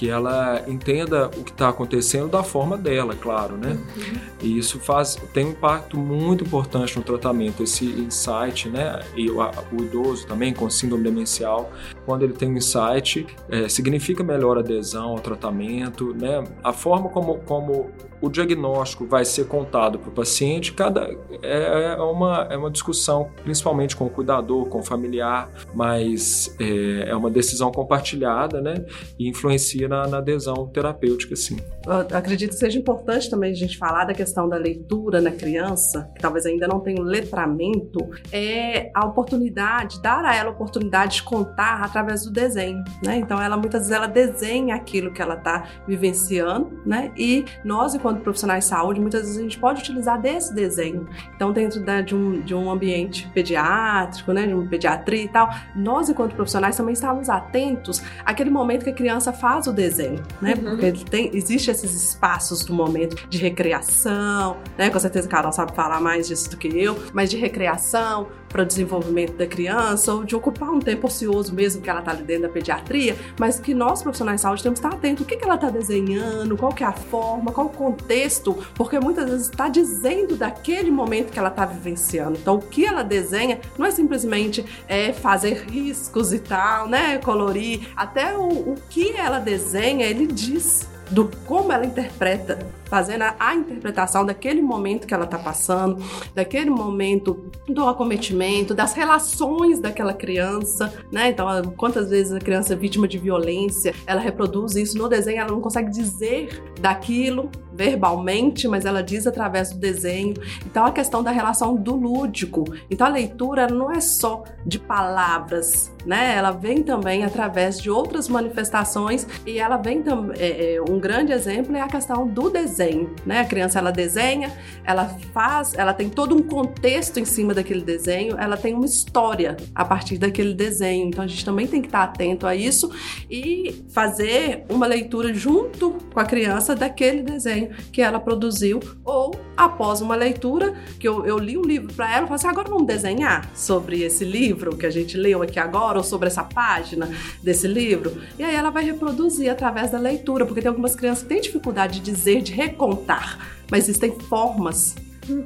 que ela entenda o que está acontecendo da forma dela, claro, né? Uhum. E isso faz tem um impacto muito importante no tratamento, esse insight, né? E o, o idoso também com síndrome demencial quando ele tem um insight, é, significa melhor adesão ao tratamento, né? A forma como, como o diagnóstico vai ser contado para o paciente, cada é, é, uma, é uma discussão, principalmente com o cuidador, com o familiar, mas é, é uma decisão compartilhada, né? E influencia na, na adesão terapêutica, sim. Eu acredito que seja importante também a gente falar da questão da leitura na criança, que talvez ainda não tenha um letramento, é a oportunidade, dar a ela a oportunidade de contar através do desenho, né? Então ela muitas vezes ela desenha aquilo que ela está vivenciando, né? E nós, enquanto profissionais de saúde, muitas vezes a gente pode utilizar desse desenho. Então, dentro da, de, um, de um ambiente pediátrico, né, de uma pediatria e tal, nós, enquanto profissionais, também estamos atentos àquele momento que a criança faz o desenho, né? Uhum. Porque tem, existe esses espaços do momento de recreação, né? Com certeza a Carol sabe falar mais disso do que eu, mas de recreação, para o desenvolvimento da criança ou de ocupar um tempo ocioso mesmo que ela está ali dentro da pediatria, mas que nós profissionais de saúde temos que estar atentos. O que, que ela está desenhando, qual que é a forma, qual o contexto, porque muitas vezes está dizendo daquele momento que ela está vivenciando. Então, o que ela desenha não é simplesmente é, fazer riscos e tal, né, colorir, até o, o que ela desenha, ele diz do como ela interpreta, fazendo a, a interpretação daquele momento que ela está passando, daquele momento do acometimento, das relações daquela criança, né? Então, quantas vezes a criança é vítima de violência, ela reproduz isso no desenho, ela não consegue dizer daquilo verbalmente, mas ela diz através do desenho. Então, a questão da relação do lúdico. Então, a leitura não é só de palavras, né? Ela vem também através de outras manifestações e ela vem também. É, um grande exemplo é a questão do desenho, né? A criança ela desenha, ela faz, ela tem todo um contexto em cima daquele desenho, ela tem uma história a partir daquele desenho. Então, a gente também tem que estar atento a isso e fazer uma leitura junto com a criança daquele desenho que ela produziu, ou após uma leitura, que eu, eu li o um livro para ela, eu falei assim: agora vamos desenhar sobre esse livro que a gente leu aqui agora, ou sobre essa página desse livro. E aí ela vai reproduzir através da leitura, porque tem algumas crianças que têm dificuldade de dizer, de recontar, mas existem formas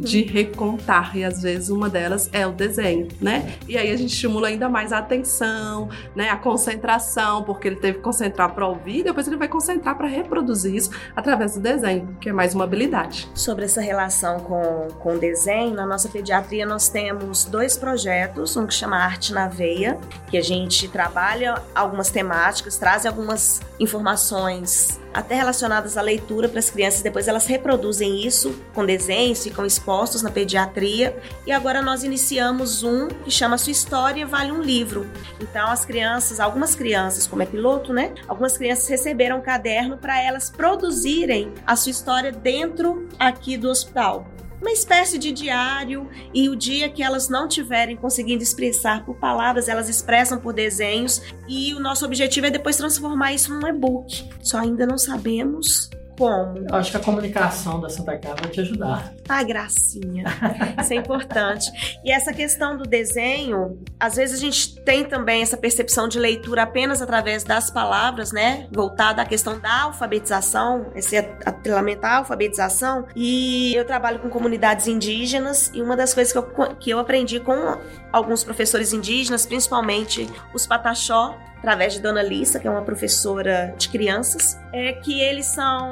de recontar, e às vezes uma delas é o desenho, né? E aí a gente estimula ainda mais a atenção, né? A concentração, porque ele teve que concentrar para ouvir, depois ele vai concentrar para reproduzir isso através do desenho, que é mais uma habilidade. Sobre essa relação com, com o desenho, na nossa pediatria nós temos dois projetos, um que chama Arte na Veia, que a gente trabalha algumas temáticas, traz algumas informações até relacionadas à leitura para as crianças. Depois elas reproduzem isso com desenhos, ficam expostos na pediatria. E agora nós iniciamos um que chama Sua História Vale um Livro. Então as crianças, algumas crianças, como é piloto, né? Algumas crianças receberam um caderno para elas produzirem a sua história dentro aqui do hospital uma espécie de diário e o dia que elas não tiverem conseguindo expressar por palavras, elas expressam por desenhos e o nosso objetivo é depois transformar isso num e-book. Só ainda não sabemos como? Eu acho que a comunicação da Santa Casa vai te ajudar. Ah, gracinha. Isso é importante. E essa questão do desenho, às vezes a gente tem também essa percepção de leitura apenas através das palavras, né? Voltada à questão da alfabetização, esse atrelamento à alfabetização. E eu trabalho com comunidades indígenas e uma das coisas que eu, que eu aprendi com alguns professores indígenas, principalmente os pataxó, através de Dona Lissa, que é uma professora de crianças, é que eles são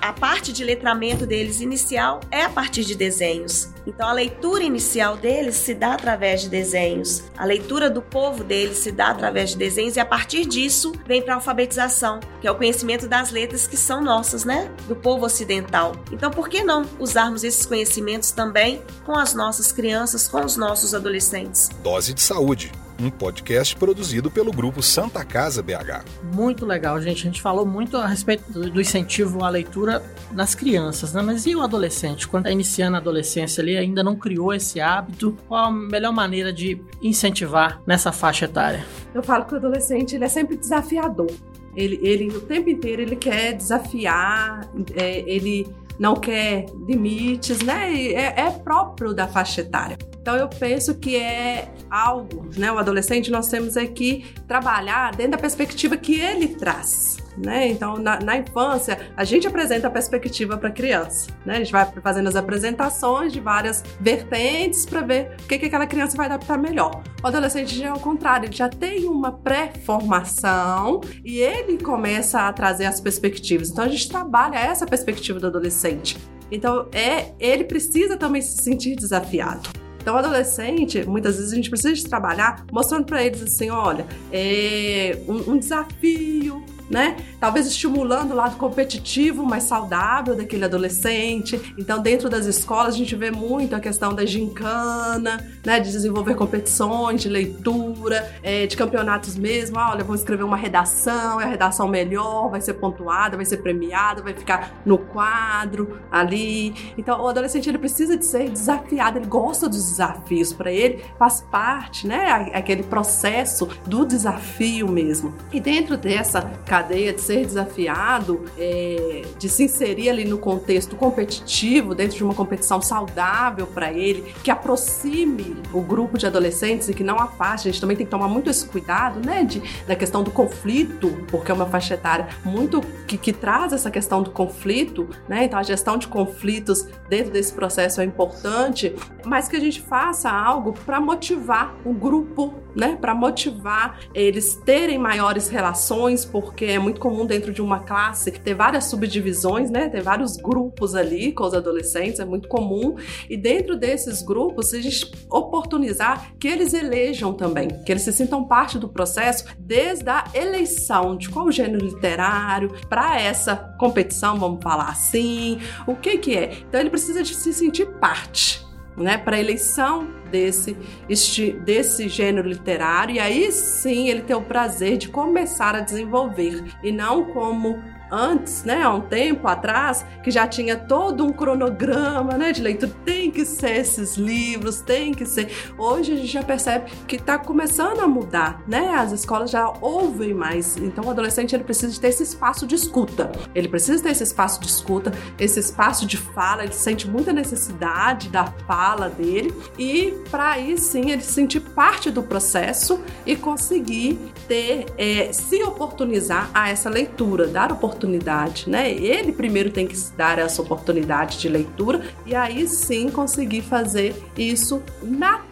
a parte de letramento deles inicial é a partir de desenhos. Então a leitura inicial deles se dá através de desenhos. A leitura do povo deles se dá através de desenhos e a partir disso vem para a alfabetização, que é o conhecimento das letras que são nossas, né? Do povo ocidental. Então por que não usarmos esses conhecimentos também com as nossas crianças, com os nossos adolescentes? Dose de saúde um podcast produzido pelo grupo Santa Casa BH. Muito legal, gente. A gente falou muito a respeito do incentivo à leitura nas crianças, né? Mas e o adolescente? Quando está iniciando a adolescência ali, ainda não criou esse hábito, qual a melhor maneira de incentivar nessa faixa etária? Eu falo que o adolescente ele é sempre desafiador. Ele, ele o tempo inteiro ele quer desafiar, é, ele não quer limites, né? É, é próprio da faixa etária. Então eu penso que é algo, né? O adolescente nós temos aqui trabalhar dentro da perspectiva que ele traz. Né? Então, na, na infância, a gente apresenta a perspectiva para a criança, né? A gente vai fazendo as apresentações de várias vertentes para ver o que, que aquela criança vai adaptar melhor. O adolescente já é o contrário, ele já tem uma pré-formação e ele começa a trazer as perspectivas. Então, a gente trabalha essa perspectiva do adolescente. Então, é, ele precisa também se sentir desafiado. Então, o adolescente, muitas vezes a gente precisa de trabalhar mostrando para eles assim: olha, é um, um desafio, né? Talvez estimulando o lado competitivo, mais saudável daquele adolescente. Então, dentro das escolas, a gente vê muito a questão da gincana, né? De desenvolver competições de leitura, é, de campeonatos mesmo. Ah, olha, vamos escrever uma redação, é a redação melhor, vai ser pontuada, vai ser premiada, vai ficar no quadro ali. Então, o adolescente ele precisa de ser desafiado, ele gosta dos desafios. Para ele, faz parte, né? Aquele processo do desafio mesmo. E dentro dessa cadeia de ser desafiado, é, de se inserir ali no contexto competitivo, dentro de uma competição saudável para ele, que aproxime o grupo de adolescentes e que não afaste. A gente também tem que tomar muito esse cuidado, né, de, da questão do conflito, porque é uma faixa etária muito que, que traz essa questão do conflito, né? Então a gestão de conflitos dentro desse processo é importante, mas que a gente faça algo para motivar o grupo, né, para motivar eles terem maiores relações, porque é muito comum dentro de uma classe ter várias subdivisões, né? Ter vários grupos ali com os adolescentes, é muito comum. E dentro desses grupos, a gente oportunizar que eles elejam também, que eles se sintam parte do processo desde a eleição de qual gênero literário para essa competição, vamos falar assim. O que que é? Então ele precisa de se sentir parte né, para eleição desse, este, desse gênero literário, e aí sim ele ter o prazer de começar a desenvolver, e não como antes, né, há um tempo atrás, que já tinha todo um cronograma, né, de leitura, tem que ser esses livros, tem que ser. Hoje a gente já percebe que está começando a mudar, né? As escolas já ouvem mais. Então o adolescente ele precisa ter esse espaço de escuta. Ele precisa ter esse espaço de escuta, esse espaço de fala, ele sente muita necessidade da fala dele e para aí sim ele se sentir parte do processo e conseguir ter é, se oportunizar a essa leitura, dar oportunidade oportunidade, né? Ele primeiro tem que se dar essa oportunidade de leitura e aí sim conseguir fazer isso naturalmente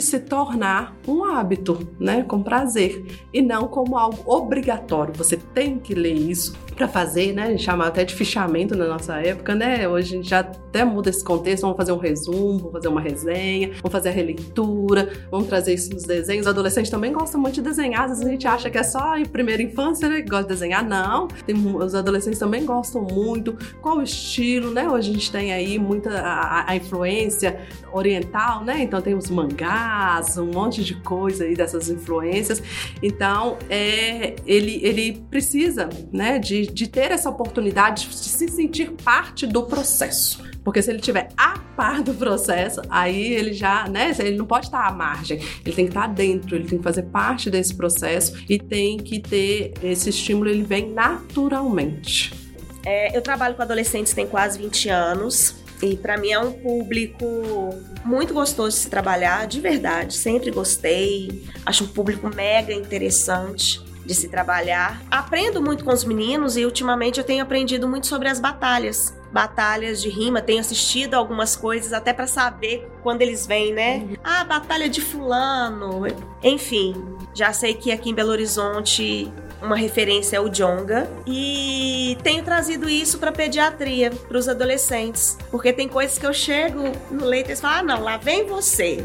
se tornar um hábito, né? Com prazer e não como algo obrigatório. Você tem que ler isso para fazer, né? A gente chamava até de fichamento na nossa época, né? Hoje a gente já até muda esse contexto, vamos fazer um resumo, vamos fazer uma resenha, vamos fazer a releitura, vamos trazer isso nos desenhos. Os adolescentes também gostam muito de desenhar, às vezes a gente acha que é só em primeira infância, né? Que gosta de desenhar. Não, tem, os adolescentes também gostam muito. Qual o estilo, né? Hoje a gente tem aí muita a, a influência oriental, né? Então tem os mangás, um monte de coisa aí dessas influências. Então, é, ele, ele precisa, né, de de, ter essa oportunidade de se sentir parte do processo. Porque se ele tiver a par do processo, aí ele já, né? Ele não pode estar à margem, ele tem que estar dentro, ele tem que fazer parte desse processo e tem que ter esse estímulo, ele vem naturalmente. É, eu trabalho com adolescentes tem quase 20 anos. E para mim é um público muito gostoso de se trabalhar, de verdade. Sempre gostei. Acho um público mega interessante de se trabalhar. Aprendo muito com os meninos e ultimamente eu tenho aprendido muito sobre as batalhas. Batalhas de rima, tenho assistido algumas coisas até para saber quando eles vêm, né? Uhum. Ah, batalha de fulano. Enfim, já sei que aqui em Belo Horizonte uma referência ao Jonga e tenho trazido isso para pediatria, para os adolescentes, porque tem coisas que eu chego no leito e eles falam: ah, não, lá vem você.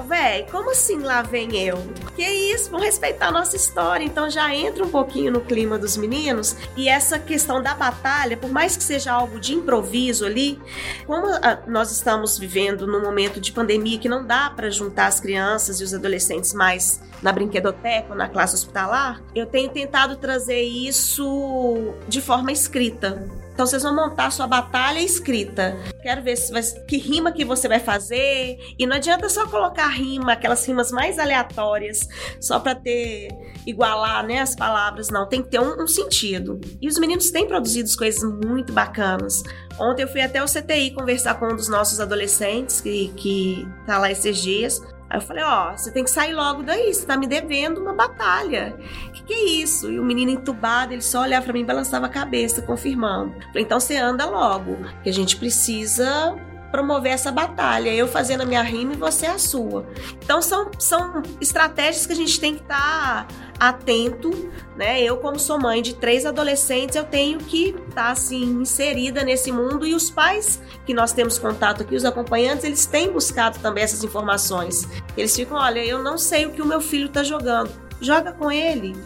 Véi, como assim lá vem eu? Que isso, vão respeitar a nossa história. Então já entra um pouquinho no clima dos meninos. E essa questão da batalha, por mais que seja algo de improviso ali, como ah, nós estamos vivendo num momento de pandemia que não dá para juntar as crianças e os adolescentes mais na brinquedoteca ou na classe hospitalar, eu tenho tentado trazer isso de forma escrita. Então vocês vão montar sua batalha escrita. Quero ver se vai, que rima que você vai fazer. E não adianta só colocar rima, aquelas rimas mais aleatórias, só para ter igualar, né, as palavras. Não, tem que ter um, um, sentido. E os meninos têm produzido coisas muito bacanas. Ontem eu fui até o CTI conversar com um dos nossos adolescentes que que tá lá esses dias Aí eu falei, ó, você tem que sair logo daí, você tá me devendo uma batalha. Que, que é isso? E o menino entubado, ele só olhava para mim e balançava a cabeça, confirmando. Falei, então você anda logo, que a gente precisa promover essa batalha. Eu fazendo a minha rima e você a sua. Então são, são estratégias que a gente tem que estar tá atento, né? Eu como sou mãe de três adolescentes, eu tenho que estar tá, assim inserida nesse mundo e os pais que nós temos contato aqui, os acompanhantes, eles têm buscado também essas informações. Eles ficam, olha, eu não sei o que o meu filho está jogando. Joga com ele.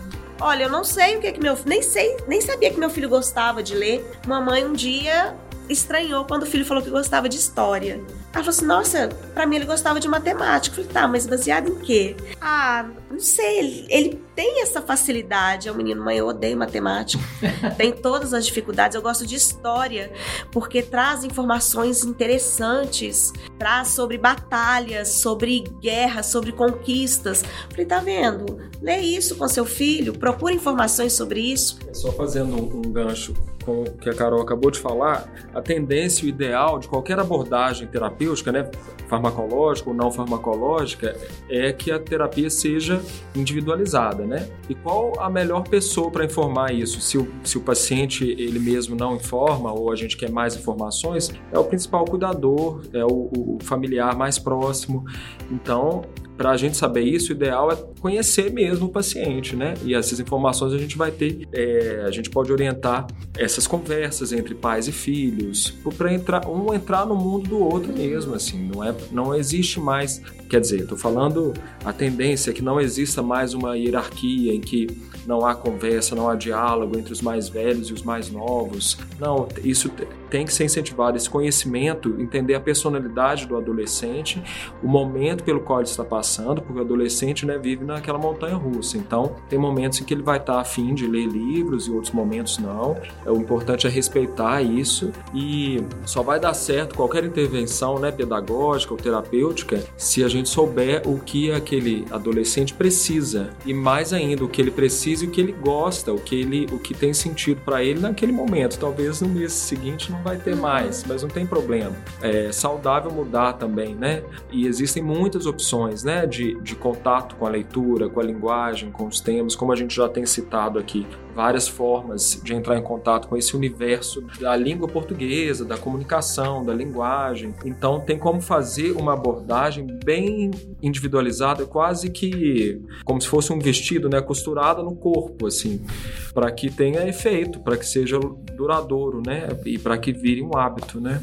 Olha, eu não sei o que é que meu nem sei, nem sabia que meu filho gostava de ler. Mamãe um dia estranhou quando o filho falou que gostava de história. Ela falou assim: Nossa, pra mim ele gostava de matemática. Eu falei: Tá, mas baseado em quê? Ah, não sei. Ele, ele tem essa facilidade. É um menino, mãe, eu odeio matemática. tem todas as dificuldades. Eu gosto de história, porque traz informações interessantes, traz sobre batalhas, sobre guerras, sobre conquistas. Eu falei: Tá vendo? Lê isso com seu filho, procura informações sobre isso. Só fazendo um, um gancho com o que a Carol acabou de falar, a tendência, o ideal de qualquer abordagem terapêutica, né, farmacológica ou não farmacológica, é que a terapia seja individualizada, né? E qual a melhor pessoa para informar isso? Se o, se o paciente ele mesmo não informa ou a gente quer mais informações, é o principal cuidador, é o, o familiar mais próximo. Então, para a gente saber isso, o ideal é conhecer mesmo o paciente, né? E essas informações a gente vai ter, é, a gente pode orientar essas conversas entre pais e filhos, para entrar um entrar no mundo do outro mesmo, assim. Não é, não existe mais, quer dizer, estou falando a tendência é que não exista mais uma hierarquia em que não há conversa, não há diálogo entre os mais velhos e os mais novos. Não, isso tem que ser incentivado, esse conhecimento, entender a personalidade do adolescente, o momento pelo qual ele está passando, porque o adolescente né, vive naquela montanha russa. Então, tem momentos em que ele vai estar afim de ler livros e outros momentos não. É, o importante é respeitar isso e só vai dar certo qualquer intervenção né, pedagógica ou terapêutica se a gente souber o que aquele adolescente precisa e mais ainda o que ele precisa e o que ele gosta, o que ele, o que tem sentido para ele naquele momento. Talvez no mês seguinte não vai ter mais, mas não tem problema. É saudável mudar também, né? E existem muitas opções, né, de, de contato com a leitura, com a linguagem, com os temas, como a gente já tem citado aqui, várias formas de entrar em contato com esse universo da língua portuguesa, da comunicação, da linguagem. Então tem como fazer uma abordagem bem individualizada, quase que como se fosse um vestido, né, costurada no corpo, assim, para que tenha efeito, para que seja duradouro, né, e para que vire um hábito, né?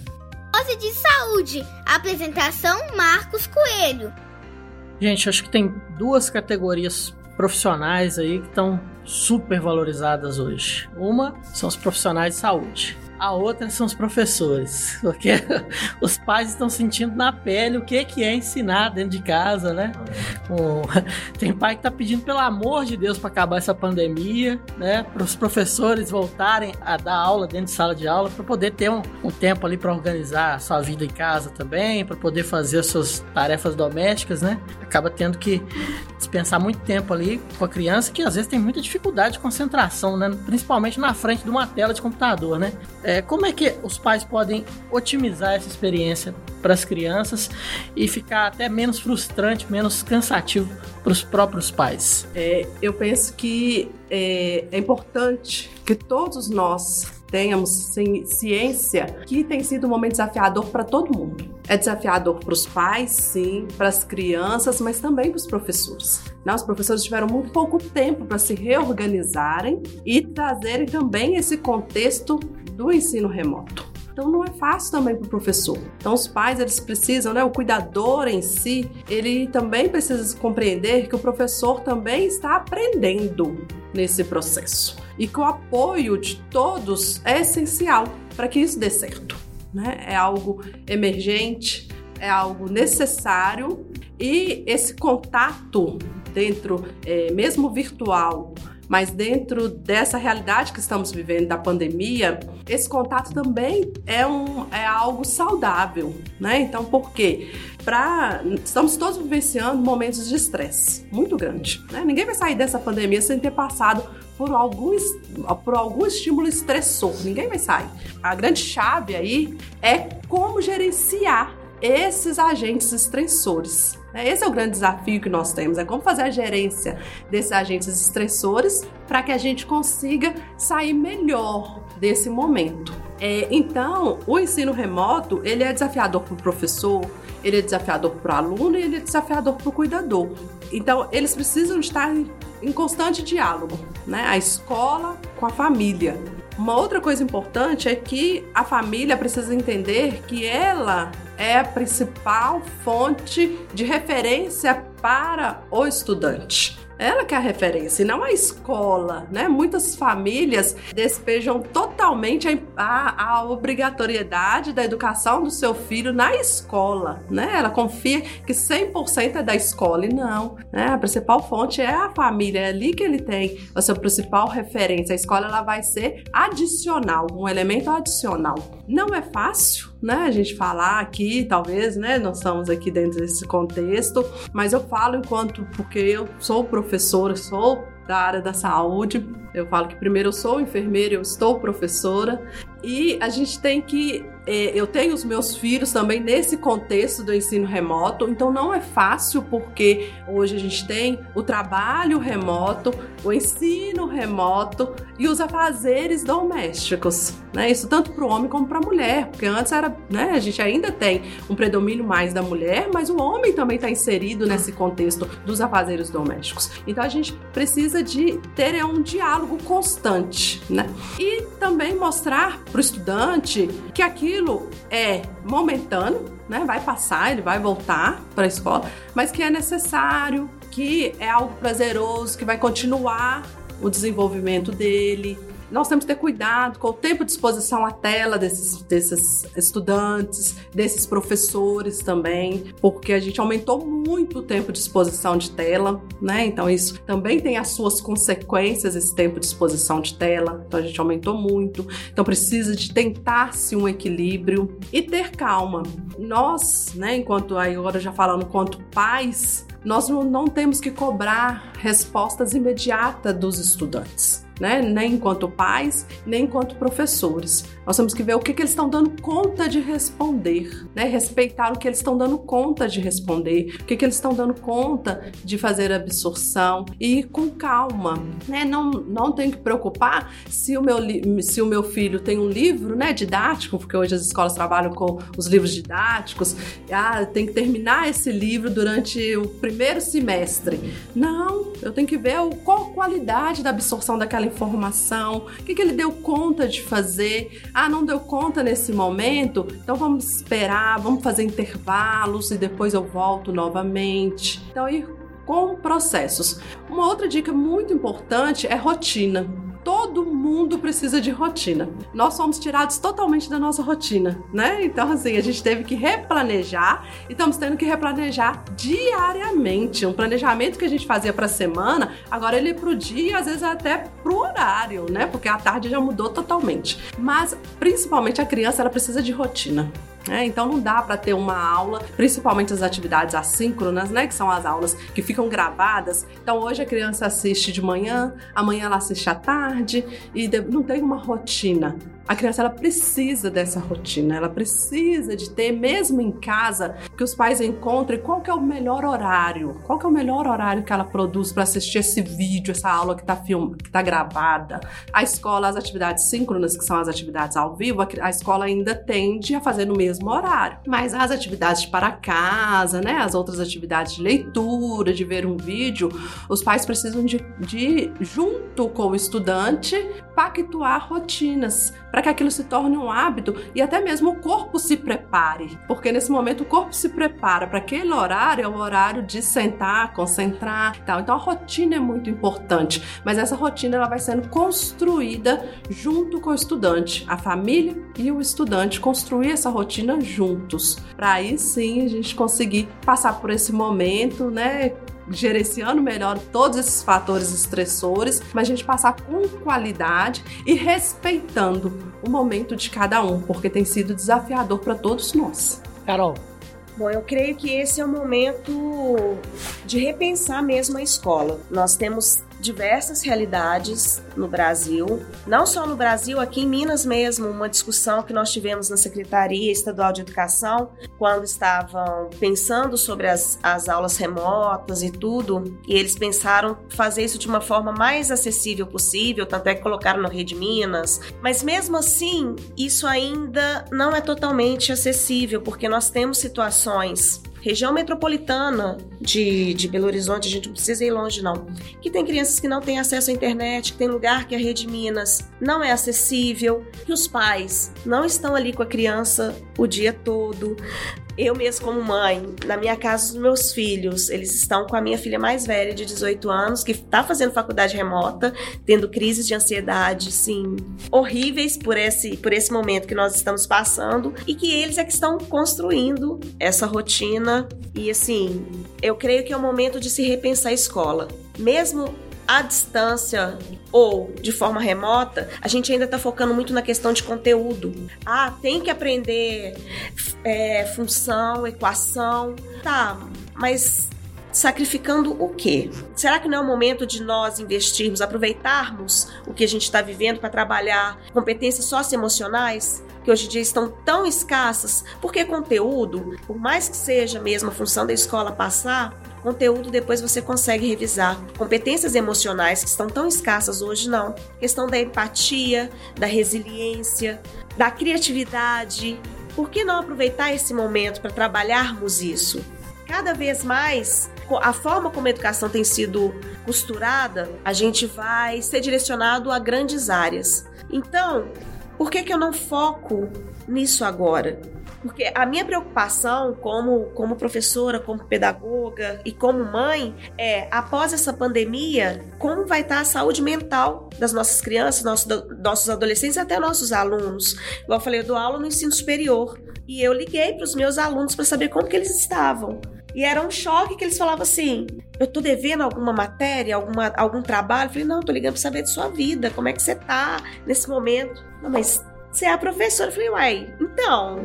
Dose de saúde. Apresentação Marcos Coelho. Gente, acho que tem duas categorias profissionais aí que estão super valorizadas hoje. Uma são os profissionais de saúde a outra são os professores, porque os pais estão sentindo na pele o que é ensinar dentro de casa, né? tem pai que está pedindo pelo amor de Deus para acabar essa pandemia, né? Para os professores voltarem a dar aula dentro de sala de aula, para poder ter um, um tempo ali para organizar a sua vida em casa também, para poder fazer as suas tarefas domésticas, né? Acaba tendo que dispensar muito tempo ali com a criança que às vezes tem muita dificuldade de concentração, né? Principalmente na frente de uma tela de computador, né? É, como é que os pais podem otimizar essa experiência para as crianças e ficar até menos frustrante, menos cansativo para os próprios pais? É, eu penso que é, é importante que todos nós tenhamos ciência que tem sido um momento desafiador para todo mundo. É desafiador para os pais, sim, para as crianças, mas também para os professores. Não, os professores tiveram muito pouco tempo para se reorganizarem e trazerem também esse contexto do ensino remoto. Então não é fácil também para o professor. Então os pais eles precisam, né, o cuidador em si, ele também precisa compreender que o professor também está aprendendo nesse processo e que o apoio de todos é essencial para que isso dê certo. Né? É algo emergente, é algo necessário e esse contato dentro, é, mesmo virtual, mas dentro dessa realidade que estamos vivendo da pandemia, esse contato também é, um, é algo saudável, né? Então, por quê? Pra, estamos todos vivenciando momentos de estresse muito grande. Né? Ninguém vai sair dessa pandemia sem ter passado por algum, por algum estímulo estressor. Ninguém vai sair. A grande chave aí é como gerenciar esses agentes estressores? Esse é o grande desafio que nós temos, é como fazer a gerência desses agentes estressores para que a gente consiga sair melhor desse momento. É, então, o ensino remoto, ele é desafiador para o professor, ele é desafiador para o aluno e ele é desafiador para o cuidador. Então, eles precisam estar em, em constante diálogo, né? A escola com a família. Uma outra coisa importante é que a família precisa entender que ela é a principal fonte de referência para o estudante. Ela que é a referência, e não a escola, né? Muitas famílias despejam totalmente a, a, a, obrigatoriedade da educação do seu filho na escola, né? Ela confia que 100% é da escola e não, né? A principal fonte é a família, é ali que ele tem a sua principal referência. A escola ela vai ser adicional, um elemento adicional. Não é fácil, né, a gente falar aqui, talvez, né, nós estamos aqui dentro desse contexto, mas eu falo enquanto, porque eu sou professora, sou da área da saúde, eu falo que primeiro eu sou enfermeira, eu estou professora, e a gente tem que é, eu tenho os meus filhos também nesse contexto do ensino remoto, então não é fácil porque hoje a gente tem o trabalho remoto, o ensino remoto e os afazeres domésticos, né? Isso tanto para o homem como para a mulher, porque antes era, né? A gente ainda tem um predomínio mais da mulher, mas o homem também está inserido nesse contexto dos afazeres domésticos. Então a gente precisa de ter um diálogo constante, né? E também mostrar para o estudante que aqui aquilo é momentâneo, né? Vai passar, ele vai voltar para a escola, mas que é necessário, que é algo prazeroso, que vai continuar o desenvolvimento dele, nós temos que ter cuidado com o tempo de exposição à tela desses, desses estudantes, desses professores também, porque a gente aumentou muito o tempo de exposição de tela, né? Então isso também tem as suas consequências, esse tempo de exposição de tela. Então a gente aumentou muito. Então precisa de tentar-se um equilíbrio e ter calma. Nós, né, enquanto agora já falando quanto pais, nós não, não temos que cobrar respostas imediatas dos estudantes né? Nem enquanto pais, nem enquanto professores. Nós temos que ver o que, que eles estão dando conta de responder, né? Respeitar o que eles estão dando conta de responder, o que, que eles estão dando conta de fazer absorção e com calma, né? Não, não tem que preocupar se o meu se o meu filho tem um livro, né? Didático, porque hoje as escolas trabalham com os livros didáticos. Ah, tem que terminar esse livro durante o primeiro semestre. Não, eu tenho que ver qual a qualidade da absorção daquela informação, o que, que ele deu conta de fazer. Ah, não deu conta nesse momento? Então vamos esperar, vamos fazer intervalos e depois eu volto novamente. Então, ir com processos. Uma outra dica muito importante é rotina. Todo mundo precisa de rotina. Nós somos tirados totalmente da nossa rotina, né? Então, assim, a gente teve que replanejar e estamos tendo que replanejar diariamente. Um planejamento que a gente fazia para a semana, agora ele é para o dia, às vezes até para o horário, né? Porque a tarde já mudou totalmente. Mas, principalmente, a criança ela precisa de rotina. É, então não dá para ter uma aula, principalmente as atividades assíncronas, né, que são as aulas que ficam gravadas. Então hoje a criança assiste de manhã, amanhã ela assiste à tarde e não tem uma rotina. A criança ela precisa dessa rotina, ela precisa de ter, mesmo em casa, que os pais encontrem qual que é o melhor horário, qual que é o melhor horário que ela produz para assistir esse vídeo, essa aula que está film... que tá gravada. A escola, as atividades síncronas, que são as atividades ao vivo, a escola ainda tende a fazer no mesmo horário. Mas as atividades para casa, né, as outras atividades de leitura, de ver um vídeo, os pais precisam de, de junto com o estudante, pactuar rotinas para que aquilo se torne um hábito e até mesmo o corpo se prepare, porque nesse momento o corpo se prepara para aquele horário, é o horário de sentar, concentrar, tal. Então a rotina é muito importante, mas essa rotina ela vai sendo construída junto com o estudante, a família e o estudante construir essa rotina juntos, para aí sim a gente conseguir passar por esse momento, né, gerenciando melhor todos esses fatores estressores, mas a gente passar com qualidade e respeitando o momento de cada um, porque tem sido desafiador para todos nós. Carol. Bom, eu creio que esse é o momento de repensar mesmo a escola. Nós temos diversas realidades no Brasil, não só no Brasil, aqui em Minas mesmo, uma discussão que nós tivemos na Secretaria Estadual de Educação, quando estavam pensando sobre as, as aulas remotas e tudo, e eles pensaram fazer isso de uma forma mais acessível possível, tanto é que colocaram no Rede Minas, mas mesmo assim, isso ainda não é totalmente acessível, porque nós temos situações região metropolitana de, de Belo Horizonte, a gente não precisa ir longe, não. Que tem crianças que não têm acesso à internet, que tem lugar que a rede Minas não é acessível, que os pais não estão ali com a criança o dia todo eu mesmo como mãe, na minha casa os meus filhos, eles estão com a minha filha mais velha de 18 anos, que está fazendo faculdade remota, tendo crises de ansiedade, sim, horríveis por esse por esse momento que nós estamos passando e que eles é que estão construindo essa rotina e assim, eu creio que é o momento de se repensar a escola. Mesmo à distância ou de forma remota, a gente ainda está focando muito na questão de conteúdo. Ah, tem que aprender é, função, equação. Tá, mas sacrificando o quê? Será que não é o momento de nós investirmos, aproveitarmos o que a gente está vivendo para trabalhar competências socioemocionais? que hoje em dia estão tão escassas, porque conteúdo, por mais que seja mesmo a função da escola passar, Conteúdo depois você consegue revisar. Competências emocionais que estão tão escassas hoje, não. Questão da empatia, da resiliência, da criatividade. Por que não aproveitar esse momento para trabalharmos isso? Cada vez mais, a forma como a educação tem sido costurada, a gente vai ser direcionado a grandes áreas. Então, por que, que eu não foco nisso agora? Porque a minha preocupação como, como professora, como pedagoga e como mãe é, após essa pandemia, como vai estar a saúde mental das nossas crianças, nossos, nossos adolescentes e até nossos alunos. Igual eu falei, eu dou aula no ensino superior. E eu liguei para os meus alunos para saber como que eles estavam. E era um choque que eles falavam assim: eu tô devendo alguma matéria, alguma, algum trabalho? Eu falei, não, tô ligando para saber de sua vida, como é que você tá nesse momento. Não, mas você é a professora. Eu falei, uai, então,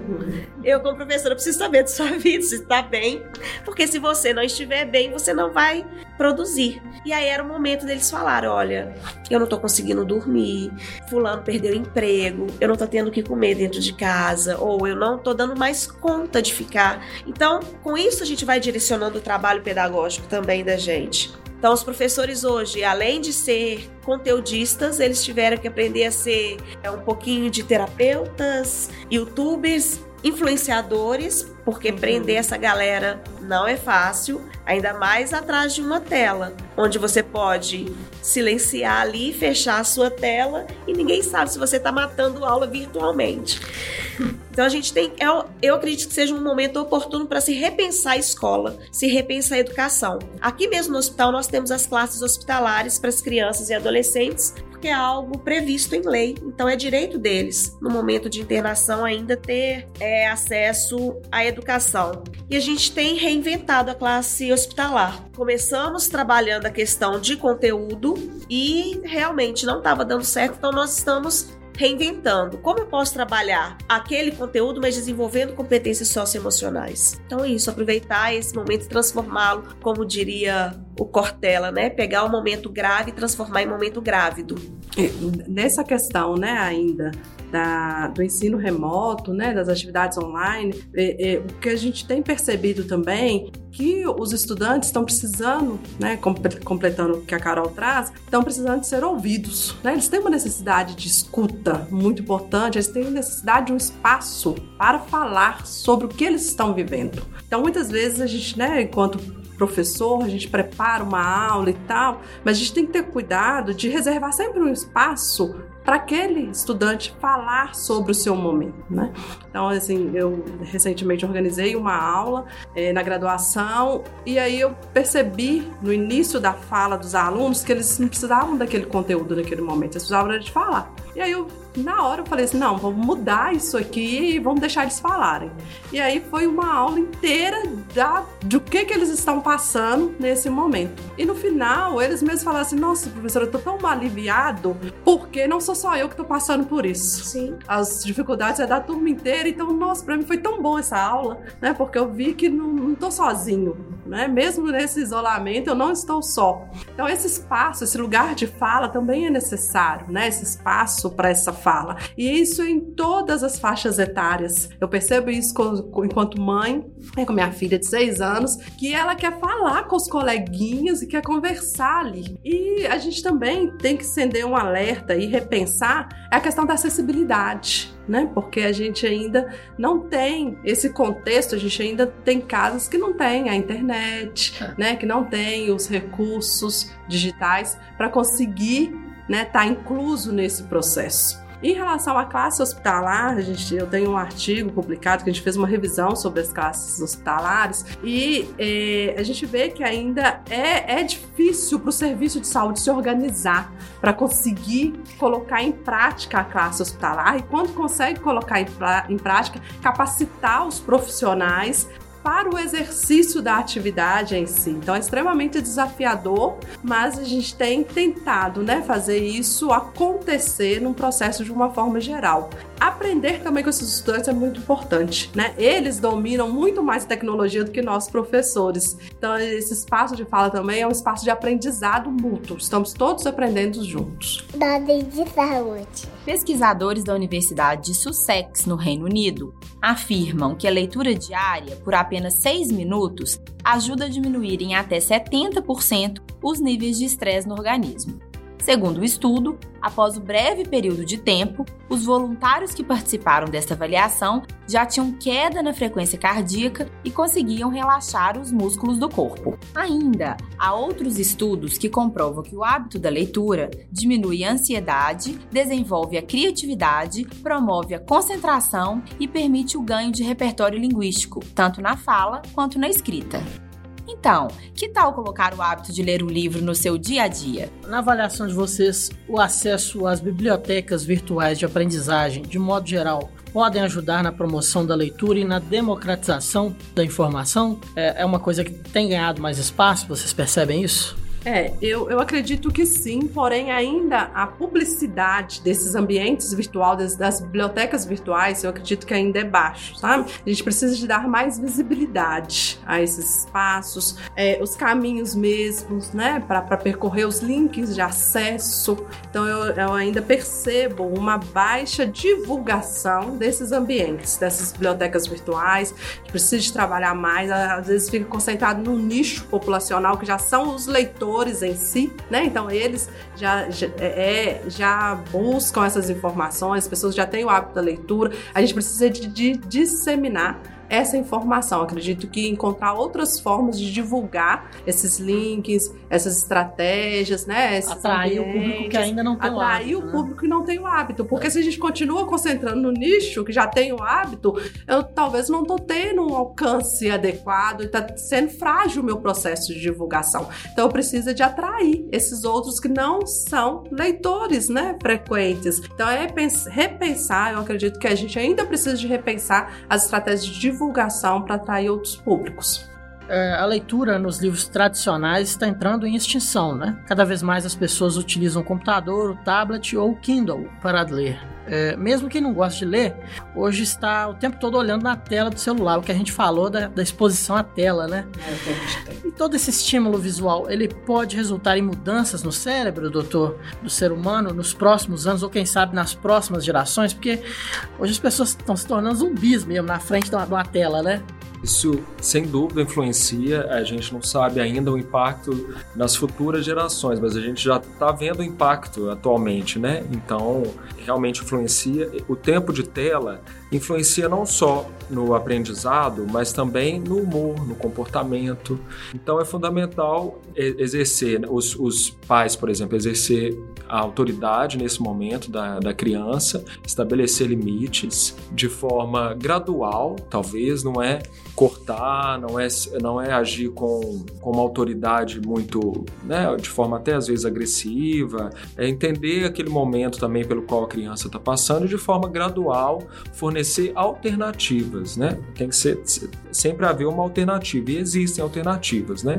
eu como professora preciso saber da sua vida, se está bem, porque se você não estiver bem, você não vai produzir. E aí era o momento deles falar, olha, eu não tô conseguindo dormir, fulano perdeu emprego, eu não tô tendo o que comer dentro de casa, ou eu não tô dando mais conta de ficar. Então, com isso a gente vai direcionando o trabalho pedagógico também da gente. Então, os professores hoje, além de ser conteudistas, eles tiveram que aprender a ser é, um pouquinho de terapeutas, youtubers, influenciadores, porque uhum. prender essa galera não é fácil, ainda mais atrás de uma tela, onde você pode silenciar ali, fechar a sua tela e ninguém sabe se você está matando aula virtualmente. Então a gente tem, eu, eu acredito que seja um momento oportuno para se repensar a escola, se repensar a educação. Aqui mesmo no hospital nós temos as classes hospitalares para as crianças e adolescentes, porque é algo previsto em lei. Então é direito deles, no momento de internação, ainda ter é, acesso à educação. E a gente tem reinventado a classe hospitalar. Começamos trabalhando a questão de conteúdo e realmente não estava dando certo, então nós estamos reinventando. Como eu posso trabalhar aquele conteúdo, mas desenvolvendo competências socioemocionais? Então é isso, aproveitar esse momento e transformá-lo, como diria o Cortella, né? Pegar o momento grave e transformar em momento grávido. Nessa questão, né, ainda da, do ensino remoto, né, das atividades online, é, é, o que a gente tem percebido também que os estudantes estão precisando, né, completando o que a Carol traz, estão precisando ser ouvidos. Né? Eles têm uma necessidade de escuta muito importante, eles têm necessidade de um espaço para falar sobre o que eles estão vivendo. Então, muitas vezes a gente, né, enquanto professor, a gente prepara uma aula e tal, mas a gente tem que ter cuidado de reservar sempre um espaço para aquele estudante falar sobre o seu momento, né? Então, assim, eu recentemente organizei uma aula é, na graduação e aí eu percebi no início da fala dos alunos que eles não precisavam daquele conteúdo naquele momento, eles precisavam de falar. E aí eu na hora eu falei assim: não, vamos mudar isso aqui e vamos deixar eles falarem. E aí foi uma aula inteira da, do que, que eles estão passando nesse momento. E no final, eles mesmos falaram assim: nossa, professora, eu tô tão aliviado porque não sou só eu que tô passando por isso. Sim. As dificuldades é da turma inteira, então, nossa, pra mim foi tão bom essa aula, né? Porque eu vi que não, não tô sozinho né? Mesmo nesse isolamento, eu não estou só. Então, esse espaço, esse lugar de fala também é necessário, né? Esse espaço para essa fala. E isso em todas as faixas etárias. Eu percebo isso enquanto mãe, né, com minha filha de seis anos, que ela quer falar com os coleguinhas e quer conversar ali. E a gente também tem que acender um alerta e repensar a questão da acessibilidade né? Porque a gente ainda não tem esse contexto, a gente ainda tem casas que não tem a internet, é. né? Que não tem os recursos digitais para conseguir, né? Tá incluso nesse processo. Em relação à classe hospitalar, a gente, eu tenho um artigo publicado que a gente fez uma revisão sobre as classes hospitalares e é, a gente vê que ainda é, é difícil para o serviço de saúde se organizar para conseguir colocar em prática a classe hospitalar e quando consegue colocar em, em prática, capacitar os profissionais para o exercício da atividade em si. Então é extremamente desafiador, mas a gente tem tentado né, fazer isso acontecer num processo de uma forma geral. Aprender também com esses estudantes é muito importante, né? Eles dominam muito mais tecnologia do que nós professores. Então esse espaço de fala também é um espaço de aprendizado mútuo. Estamos todos aprendendo juntos. Dose de saúde. Pesquisadores da Universidade de Sussex, no Reino Unido, afirmam que a leitura diária, por apenas 6 minutos, ajuda a diminuir em até 70% os níveis de estresse no organismo. Segundo o estudo, após o breve período de tempo, os voluntários que participaram desta avaliação já tinham queda na frequência cardíaca e conseguiam relaxar os músculos do corpo. Ainda, há outros estudos que comprovam que o hábito da leitura diminui a ansiedade, desenvolve a criatividade, promove a concentração e permite o ganho de repertório linguístico, tanto na fala quanto na escrita. Então, que tal colocar o hábito de ler um livro no seu dia a dia? Na avaliação de vocês, o acesso às bibliotecas virtuais de aprendizagem, de modo geral, podem ajudar na promoção da leitura e na democratização da informação? É, é uma coisa que tem ganhado mais espaço, vocês percebem isso? É, eu, eu acredito que sim, porém ainda a publicidade desses ambientes virtuais, das bibliotecas virtuais, eu acredito que ainda é baixo, sabe? A gente precisa de dar mais visibilidade a esses espaços, é, os caminhos mesmos, né, para percorrer os links de acesso. Então eu, eu ainda percebo uma baixa divulgação desses ambientes, dessas bibliotecas virtuais. A gente precisa de trabalhar mais, às vezes fica concentrado no nicho populacional que já são os leitores autores em si, né? Então eles já, já, é, é, já buscam essas informações, as pessoas já têm o hábito da leitura. A gente precisa de, de disseminar essa informação. Acredito que encontrar outras formas de divulgar esses links, essas estratégias, né? Esses atrair ambientes, o público que ainda não tem o hábito. Atrair o né? público que não tem o hábito. Porque é. se a gente continua concentrando no nicho que já tem o hábito, eu talvez não estou tendo um alcance adequado e está sendo frágil o meu processo de divulgação. Então eu preciso de atrair esses outros que não são leitores, né? Frequentes. Então é repensar, eu acredito que a gente ainda precisa de repensar as estratégias de divulgação divulgação para atrair outros públicos. É, a leitura nos livros tradicionais está entrando em extinção, né? Cada vez mais as pessoas utilizam o computador, o tablet ou o Kindle para ler. É, mesmo quem não gosta de ler, hoje está o tempo todo olhando na tela do celular, o que a gente falou da, da exposição à tela, né? E todo esse estímulo visual, ele pode resultar em mudanças no cérebro, doutor, do ser humano nos próximos anos, ou quem sabe nas próximas gerações, porque hoje as pessoas estão se tornando zumbis mesmo na frente de uma, de uma tela, né? Isso, sem dúvida, influencia. A gente não sabe ainda o impacto nas futuras gerações, mas a gente já está vendo o impacto atualmente, né? Então, realmente influencia. O tempo de tela influencia não só no aprendizado, mas também no humor, no comportamento. Então, é fundamental exercer, né? os, os pais, por exemplo, exercer a autoridade nesse momento da, da criança, estabelecer limites de forma gradual, talvez, não é cortar, não é, não é agir com, com uma autoridade muito, né, de forma até às vezes agressiva, é entender aquele momento também pelo qual a criança está passando e de forma gradual fornecer alternativas, né? Tem que ser sempre haver uma alternativa e existem alternativas, né,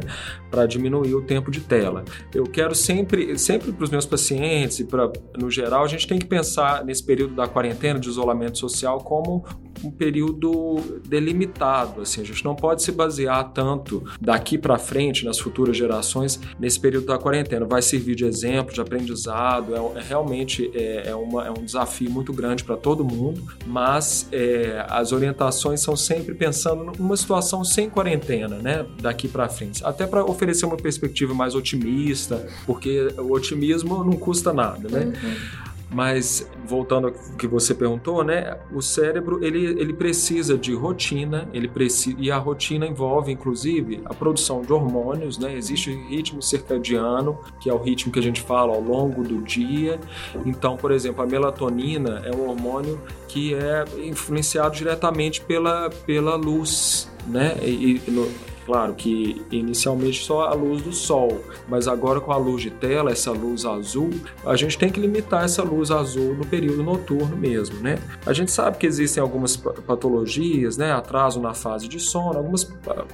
para diminuir o tempo de tela. Eu quero sempre, sempre para os meus pacientes e para no geral a gente tem que pensar nesse período da quarentena de isolamento social como um período delimitado, assim, a gente não pode se basear tanto daqui para frente, nas futuras gerações, nesse período da quarentena. Vai servir de exemplo, de aprendizado, é, é realmente é, é, uma, é, um desafio muito grande para todo mundo, mas é, as orientações são sempre pensando numa situação sem quarentena, né, daqui para frente, até para oferecer uma perspectiva mais otimista, porque o otimismo não custa nada, né? Uhum. Mas voltando ao que você perguntou, né? O cérebro ele, ele precisa de rotina, ele precisa e a rotina envolve inclusive a produção de hormônios, né? Existe o ritmo circadiano, que é o ritmo que a gente fala ao longo do dia. Então, por exemplo, a melatonina é um hormônio que é influenciado diretamente pela, pela luz, né? E, e no, Claro que inicialmente só a luz do sol, mas agora com a luz de tela, essa luz azul, a gente tem que limitar essa luz azul no período noturno mesmo, né? A gente sabe que existem algumas patologias, né? Atraso na fase de sono, algumas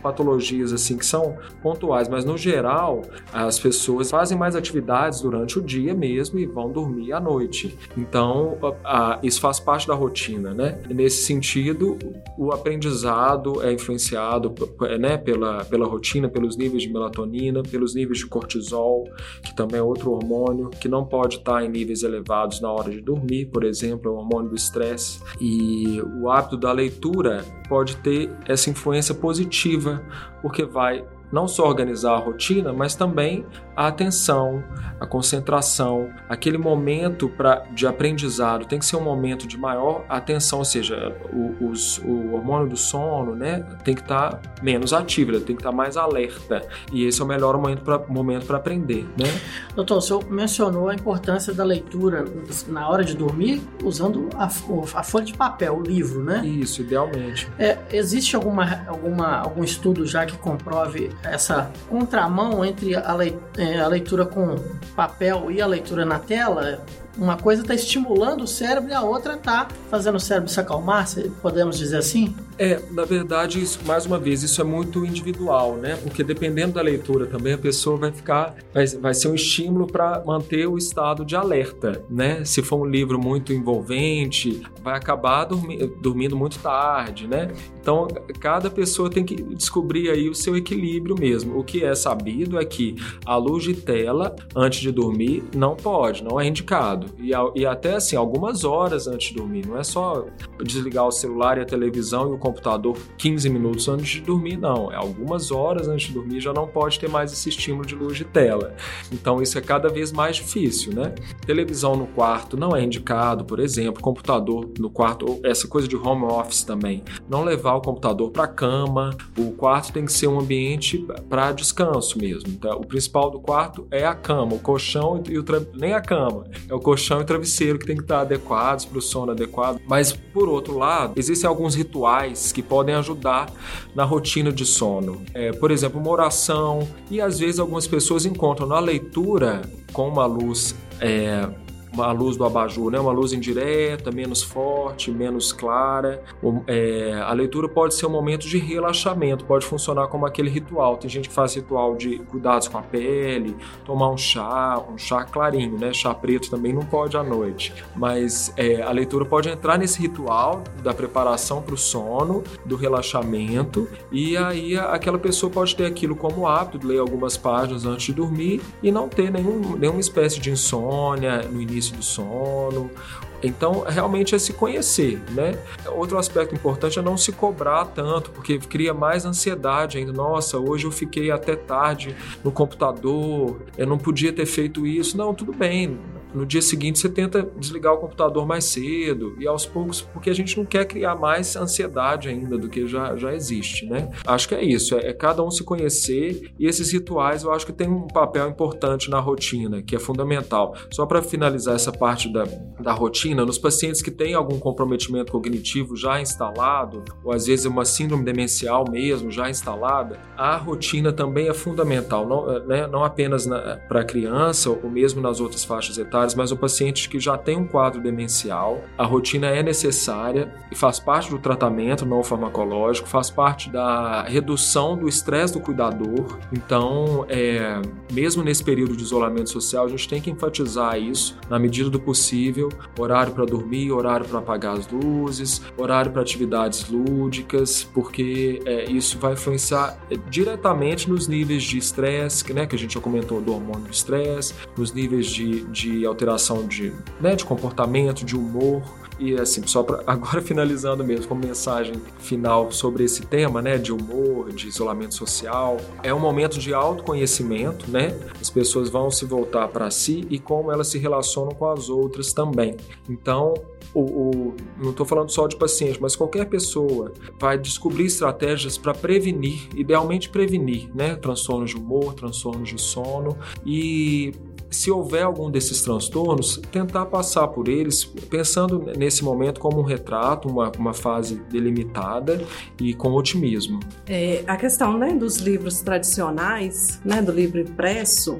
patologias assim que são pontuais, mas no geral as pessoas fazem mais atividades durante o dia mesmo e vão dormir à noite. Então a, isso faz parte da rotina, né? Nesse sentido, o aprendizado é influenciado, né? Pela pela, pela rotina, pelos níveis de melatonina, pelos níveis de cortisol, que também é outro hormônio que não pode estar em níveis elevados na hora de dormir, por exemplo, é o hormônio do estresse. E o hábito da leitura pode ter essa influência positiva, porque vai não só organizar a rotina, mas também a atenção, a concentração, aquele momento pra, de aprendizado tem que ser um momento de maior atenção, ou seja, o, os, o hormônio do sono né, tem que estar tá menos ativo, tem que estar tá mais alerta. E esse é o melhor momento para momento aprender. Né? Doutor, o senhor mencionou a importância da leitura na hora de dormir usando a, a folha de papel, o livro, né? Isso, idealmente. É, existe alguma, alguma, algum estudo já que comprove essa contramão entre a leitura é, a leitura com papel e a leitura na tela, uma coisa está estimulando o cérebro e a outra está fazendo o cérebro se acalmar, podemos dizer assim? É, na verdade, isso, mais uma vez, isso é muito individual, né? Porque dependendo da leitura também, a pessoa vai ficar, vai, vai ser um estímulo para manter o estado de alerta, né? Se for um livro muito envolvente, vai acabar dormi dormindo muito tarde, né? Então, cada pessoa tem que descobrir aí o seu equilíbrio mesmo. O que é sabido é que a luz de tela antes de dormir não pode, não é indicado. E, e até assim, algumas horas antes de dormir, não é só desligar o celular e a televisão e o computador 15 minutos antes de dormir, não. É algumas horas antes de dormir já não pode ter mais esse estímulo de luz de tela. Então isso é cada vez mais difícil, né? Televisão no quarto não é indicado, por exemplo, computador no quarto, essa coisa de home office também. Não levar o computador para a cama, o quarto tem que ser um ambiente para descanso mesmo. Então, o principal do quarto é a cama, o colchão e o tra... nem a cama, é o colchão e o travesseiro que tem que estar adequados para o sono adequado. Mas por outro lado, existem alguns rituais que podem ajudar na rotina de sono. É, por exemplo, uma oração, e às vezes algumas pessoas encontram na leitura com uma luz é, a luz do abajur, né? uma luz indireta, menos forte, menos clara. É, a leitura pode ser um momento de relaxamento, pode funcionar como aquele ritual. Tem gente que faz ritual de cuidados com a pele, tomar um chá, um chá clarinho, né? Chá preto também não pode à noite. Mas é, a leitura pode entrar nesse ritual da preparação para o sono, do relaxamento, e aí aquela pessoa pode ter aquilo como hábito ler algumas páginas antes de dormir e não ter nenhum, nenhuma espécie de insônia no início início do sono. Então, realmente é se conhecer, né? Outro aspecto importante é não se cobrar tanto, porque cria mais ansiedade ainda. Nossa, hoje eu fiquei até tarde no computador, eu não podia ter feito isso. Não, tudo bem, no dia seguinte você tenta desligar o computador mais cedo e aos poucos, porque a gente não quer criar mais ansiedade ainda do que já, já existe, né? Acho que é isso, é, é cada um se conhecer e esses rituais eu acho que tem um papel importante na rotina, que é fundamental. Só para finalizar essa parte da, da rotina, nos pacientes que têm algum comprometimento cognitivo já instalado, ou às vezes uma síndrome demencial mesmo já instalada, a rotina também é fundamental, não, né? não apenas para a criança ou mesmo nas outras faixas etárias mas o paciente que já tem um quadro demencial, a rotina é necessária e faz parte do tratamento não farmacológico, faz parte da redução do estresse do cuidador. Então, é, mesmo nesse período de isolamento social, a gente tem que enfatizar isso na medida do possível: horário para dormir, horário para apagar as luzes, horário para atividades lúdicas, porque é, isso vai influenciar é, diretamente nos níveis de estresse, né, que a gente já comentou do hormônio do estresse, nos níveis de, de alteração de, né, de comportamento, de humor. E assim, só para agora finalizando mesmo com mensagem final sobre esse tema, né, de humor, de isolamento social, é um momento de autoconhecimento, né? As pessoas vão se voltar para si e como elas se relacionam com as outras também. Então, o, o não estou falando só de paciente, mas qualquer pessoa vai descobrir estratégias para prevenir, idealmente prevenir, né, transtornos de humor, transtornos de sono e se houver algum desses transtornos, tentar passar por eles pensando nesse momento como um retrato, uma, uma fase delimitada e com otimismo. É, a questão né, dos livros tradicionais, né, do livro impresso,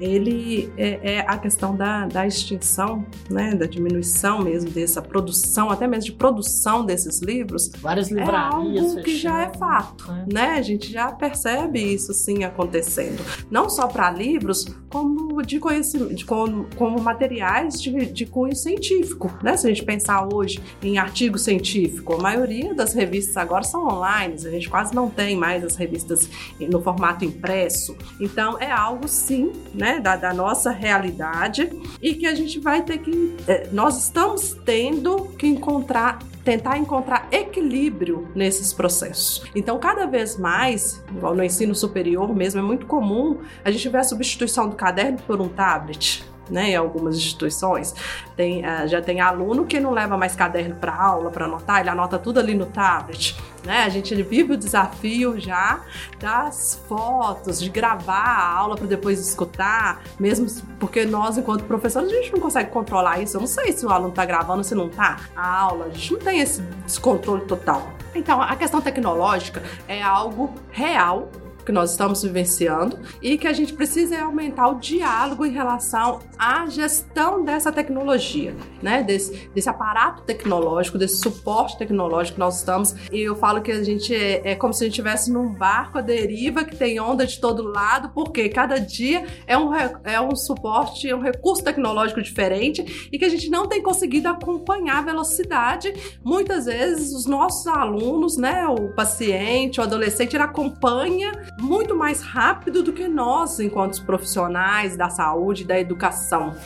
ele é, é, a questão da, da extinção, né, da diminuição mesmo dessa produção, até mesmo de produção desses livros. Várias livrarias. É algo que já é fato, é. né? A gente já percebe isso sim acontecendo, não só para livros, como de conhecimento, de, como, como materiais de, de cunho científico, né? Se a gente pensar hoje em artigo científico, a maioria das revistas agora são online, a gente quase não tem mais as revistas no formato impresso. Então é algo sim, né? Né, da, da, nossa realidade e que a gente vai ter que. É, nós estamos tendo que encontrar. Tentar encontrar equilíbrio nesses processos. Então, cada vez mais, no ensino superior mesmo, é muito comum a gente ver a substituição do caderno por um tablet né, em algumas instituições. Tem, uh, já tem aluno que não leva mais caderno para aula para anotar, ele anota tudo ali no tablet. Né? A gente vive o desafio já das fotos, de gravar a aula para depois escutar, mesmo porque nós, enquanto professores, a gente não consegue controlar isso. Eu não sei se o aluno está gravando se não está a aula, a gente não tem esse descontrole total. Então, a questão tecnológica é algo real que nós estamos vivenciando e que a gente precisa aumentar o diálogo em relação à gestão dessa tecnologia, né? Desse, desse aparato tecnológico, desse suporte tecnológico que nós estamos. E eu falo que a gente é, é como se a gente estivesse num barco à deriva que tem onda de todo lado, porque cada dia é um, é um suporte, é um recurso tecnológico diferente e que a gente não tem conseguido acompanhar a velocidade. Muitas vezes os nossos alunos, né, o paciente, o adolescente, ele acompanha muito mais rápido do que nós, enquanto profissionais da saúde, da educação.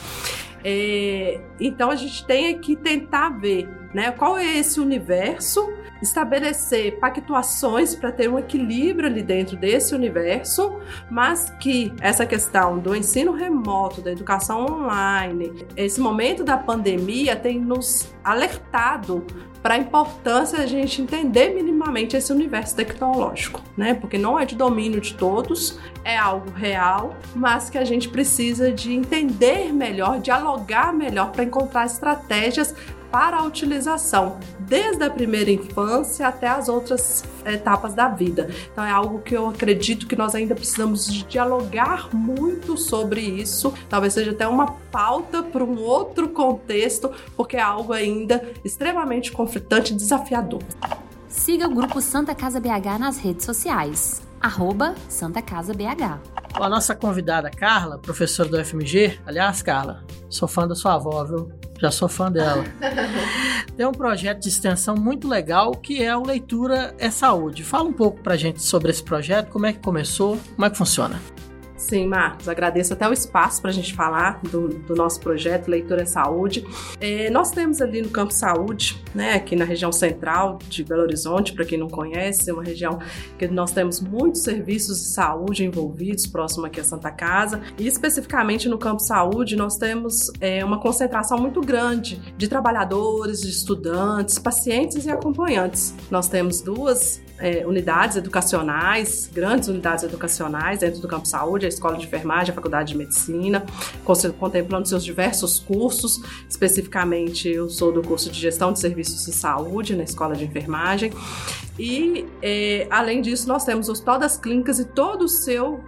É, então a gente tem que tentar ver né, qual é esse universo, estabelecer pactuações para ter um equilíbrio ali dentro desse universo, mas que essa questão do ensino remoto, da educação online, esse momento da pandemia tem nos alertado para a importância a gente entender minimamente esse universo tecnológico, né? Porque não é de domínio de todos, é algo real, mas que a gente precisa de entender melhor, dialogar melhor para encontrar estratégias para a utilização, desde a primeira infância até as outras etapas da vida. Então é algo que eu acredito que nós ainda precisamos de dialogar muito sobre isso. Talvez seja até uma pauta para um outro contexto, porque é algo ainda extremamente conflitante e desafiador. Siga o grupo Santa Casa BH nas redes sociais. Arroba Santa Casa BH. A nossa convidada Carla, professora do FMG, aliás, Carla, sou fã da sua avó, viu? Já sou fã dela. Tem um projeto de extensão muito legal que é o Leitura é Saúde. Fala um pouco pra gente sobre esse projeto, como é que começou, como é que funciona. Sim, Marcos, agradeço até o espaço para a gente falar do, do, nosso projeto Leitura é Saúde. É, nós temos ali no Campo Saúde, né, aqui na região central de Belo Horizonte, para quem não conhece, é uma região que nós temos muitos serviços de saúde envolvidos, próximo aqui a Santa Casa, e especificamente no Campo Saúde nós temos é, uma concentração muito grande de trabalhadores, de estudantes, pacientes e acompanhantes. Nós temos duas é, unidades educacionais, grandes unidades educacionais dentro do Campo Saúde, a Escola de Enfermagem, a Faculdade de Medicina, contemplando seus diversos cursos. Especificamente, eu sou do curso de Gestão de Serviços de Saúde na Escola de Enfermagem. E, é, além disso, nós temos o Hospital das Clínicas e todo o seu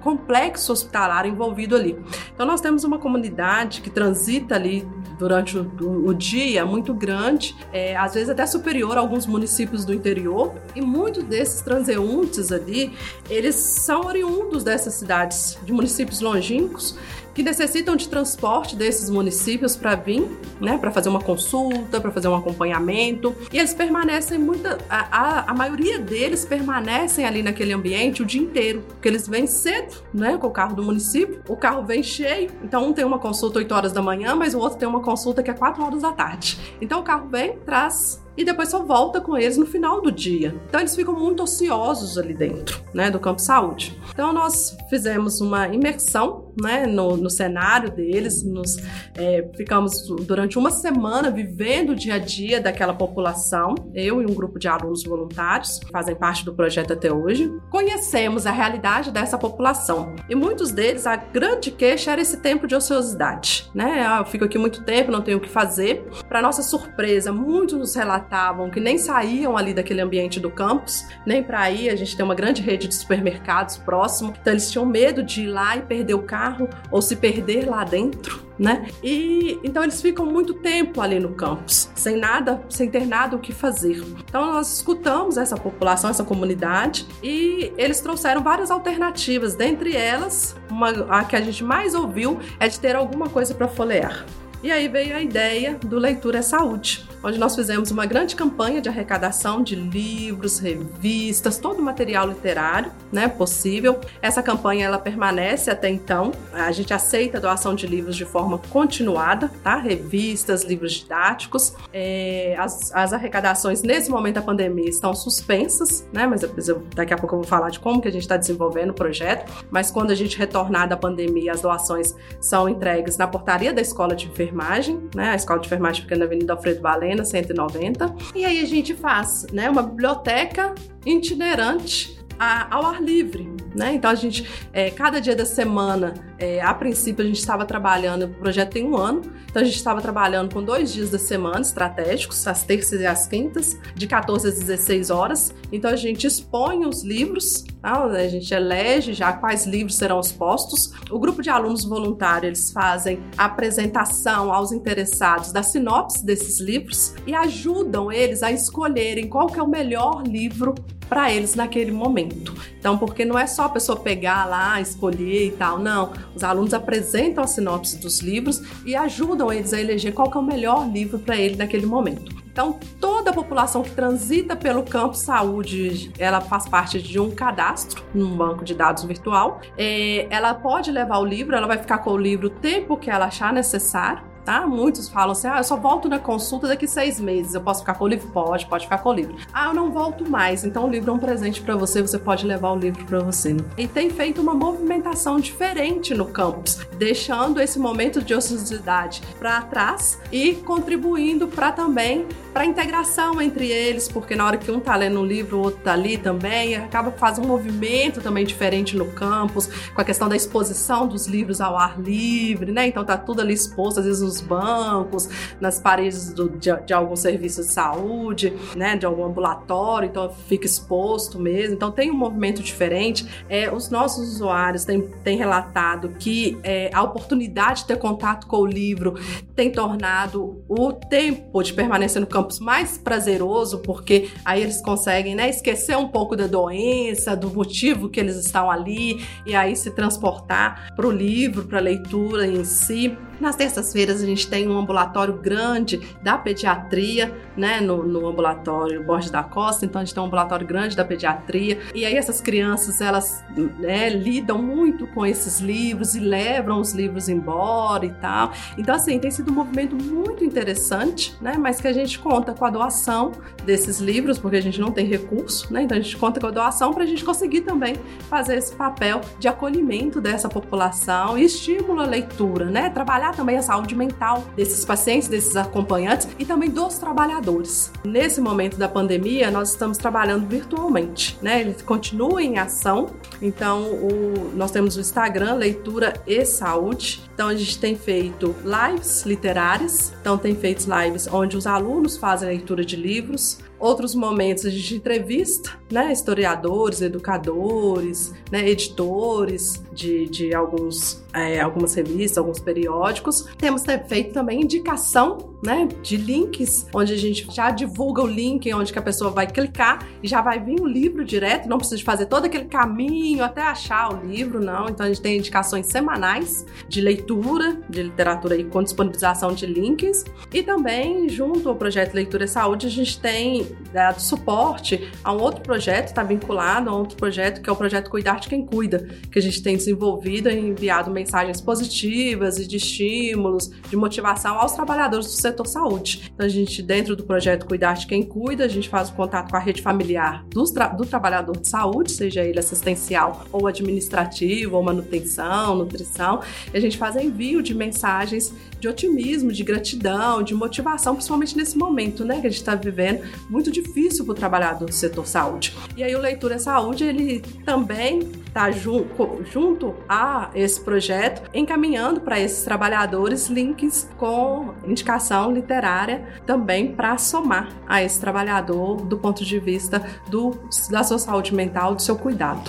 complexo hospitalar envolvido ali. Então nós temos uma comunidade que transita ali durante o, o dia muito grande, é, às vezes até superior a alguns municípios do interior, e muitos desses transeuntes ali, eles são oriundos dessas cidades, de municípios longínquos, que necessitam de transporte desses municípios para vir, né, para fazer uma consulta, para fazer um acompanhamento. E eles permanecem muita, a, a, a, maioria deles permanecem ali naquele ambiente o dia inteiro, porque eles vêm cedo, né, com o carro do município. O carro vem cheio, então um tem uma consulta 8 horas da manhã, mas o outro tem uma consulta que é 4 horas da tarde. Então o carro vem, traz e depois só volta com eles no final do dia. Então eles ficam muito ociosos ali dentro, né, do campo saúde. Então nós fizemos uma imersão, né, no, no cenário deles, nos é, ficamos durante uma semana vivendo o dia a dia daquela população. Eu e um grupo de alunos voluntários que fazem parte do projeto até hoje, conhecemos a realidade dessa população e muitos deles a grande queixa era esse tempo de ociosidade, né? Ah, eu fico aqui muito tempo, não tenho o que fazer. Para nossa surpresa, muitos nos relatavam que nem saíam ali daquele ambiente do campus, nem para ir. A gente tem uma grande rede de supermercados próximo, então eles tinham medo de ir lá e perder o carro ou se perder lá dentro. Né? E então eles ficam muito tempo ali no campus, sem nada, sem ter nada o que fazer. Então nós escutamos essa população, essa comunidade, e eles trouxeram várias alternativas. Dentre elas, uma, a que a gente mais ouviu é de ter alguma coisa para folhear. E aí veio a ideia do Leitura é Saúde, onde nós fizemos uma grande campanha de arrecadação de livros, revistas, todo o material literário, né, possível. Essa campanha ela permanece até então. A gente aceita a doação de livros de forma continuada, tá? Revistas, livros didáticos. É, as, as, arrecadações nesse momento da pandemia estão suspensas, né? Mas eu, daqui a pouco eu vou falar de como que a gente está desenvolvendo o projeto. Mas quando a gente retornar da pandemia, as doações são entregues na portaria da escola de enfermagem enfermagem, né? A escola de enfermagem fica na Avenida Alfredo Balena, 190. E aí a gente faz, né, uma biblioteca itinerante a, ao ar livre, né? Então a gente, é, cada dia da semana, é, a princípio a gente estava trabalhando, o projeto tem um ano, então a gente estava trabalhando com dois dias da semana estratégicos, as terças e as quintas, de 14 às 16 horas. Então a gente expõe os livros, tá? a gente elege já quais livros serão expostos. O grupo de alunos voluntários eles fazem a apresentação aos interessados da sinopse desses livros e ajudam eles a escolherem qual que é o melhor livro para eles naquele momento. Então, porque não é só a pessoa pegar lá, escolher e tal, não. Os alunos apresentam a sinopse dos livros e ajudam eles a eleger qual é o melhor livro para ele naquele momento. Então, toda a população que transita pelo campo saúde, ela faz parte de um cadastro num banco de dados virtual. É, ela pode levar o livro, ela vai ficar com o livro o tempo que ela achar necessário tá? Muitos falam assim, ah, eu só volto na consulta daqui seis meses, eu posso ficar com o livro? Pode, pode ficar com o livro. Ah, eu não volto mais, então o livro é um presente para você, você pode levar o livro para você. E tem feito uma movimentação diferente no campus, deixando esse momento de ociosidade para trás e contribuindo para também para integração entre eles, porque na hora que um tá lendo um livro, o outro tá ali também, acaba fazendo um movimento também diferente no campus, com a questão da exposição dos livros ao ar livre, né? Então tá tudo ali exposto, às vezes nos bancos, nas paredes do, de, de, algum serviço de saúde, né? De algum ambulatório, então fica exposto mesmo. Então tem um movimento diferente. É, os nossos usuários têm, têm relatado que é, a oportunidade de ter contato com o livro tem tornado o tempo de permanência no campus mais prazeroso, porque aí eles conseguem né, esquecer um pouco da doença, do motivo que eles estão ali, e aí se transportar para o livro, para a leitura em si. Nas terças-feiras a gente tem um ambulatório grande da pediatria, né, no, no ambulatório Borges da Costa, então a gente tem um ambulatório grande da pediatria, e aí essas crianças, elas né, lidam muito com esses livros e levam os livros embora e tal. Então, assim, tem sido um movimento muito interessante, né, mas que a gente conta com a doação desses livros, porque a gente não tem recurso, né, então a gente conta com a doação para a gente conseguir também fazer esse papel de acolhimento dessa população e estímulo à leitura, né, trabalhar também a saúde mental desses pacientes, desses acompanhantes e também dos trabalhadores. Nesse momento da pandemia, nós estamos trabalhando virtualmente, né? Ele continua em ação. Então, o, nós temos o Instagram Leitura e Saúde. Então, a gente tem feito lives literárias. Então, tem feito lives onde os alunos fazem leitura de livros, Outros momentos a gente entrevista, né, historiadores, educadores, né, editores de, de alguns, é, algumas revistas, alguns periódicos. Temos feito também indicação, né, de links, onde a gente já divulga o link, onde que a pessoa vai clicar e já vai vir o livro direto, não precisa fazer todo aquele caminho até achar o livro, não. Então a gente tem indicações semanais de leitura, de literatura e com disponibilização de links. E também, junto ao projeto Leitura e Saúde, a gente tem dado suporte a um outro projeto, está vinculado a outro projeto, que é o projeto Cuidar de Quem Cuida, que a gente tem desenvolvido e enviado mensagens positivas e de estímulos, de motivação aos trabalhadores do setor saúde. Então, a gente, dentro do projeto Cuidar de Quem Cuida, a gente faz o contato com a rede familiar do, tra do trabalhador de saúde, seja ele assistencial ou administrativo, ou manutenção, nutrição, a gente faz envio de mensagens de otimismo, de gratidão, de motivação, principalmente nesse momento, né, que a gente está vivendo, muito difícil para o trabalhador do setor saúde. E aí o Leitura Saúde, ele também está ju junto a esse projeto, encaminhando para esses trabalhadores links com indicação literária também para somar a esse trabalhador do ponto de vista do, da sua saúde mental, do seu cuidado.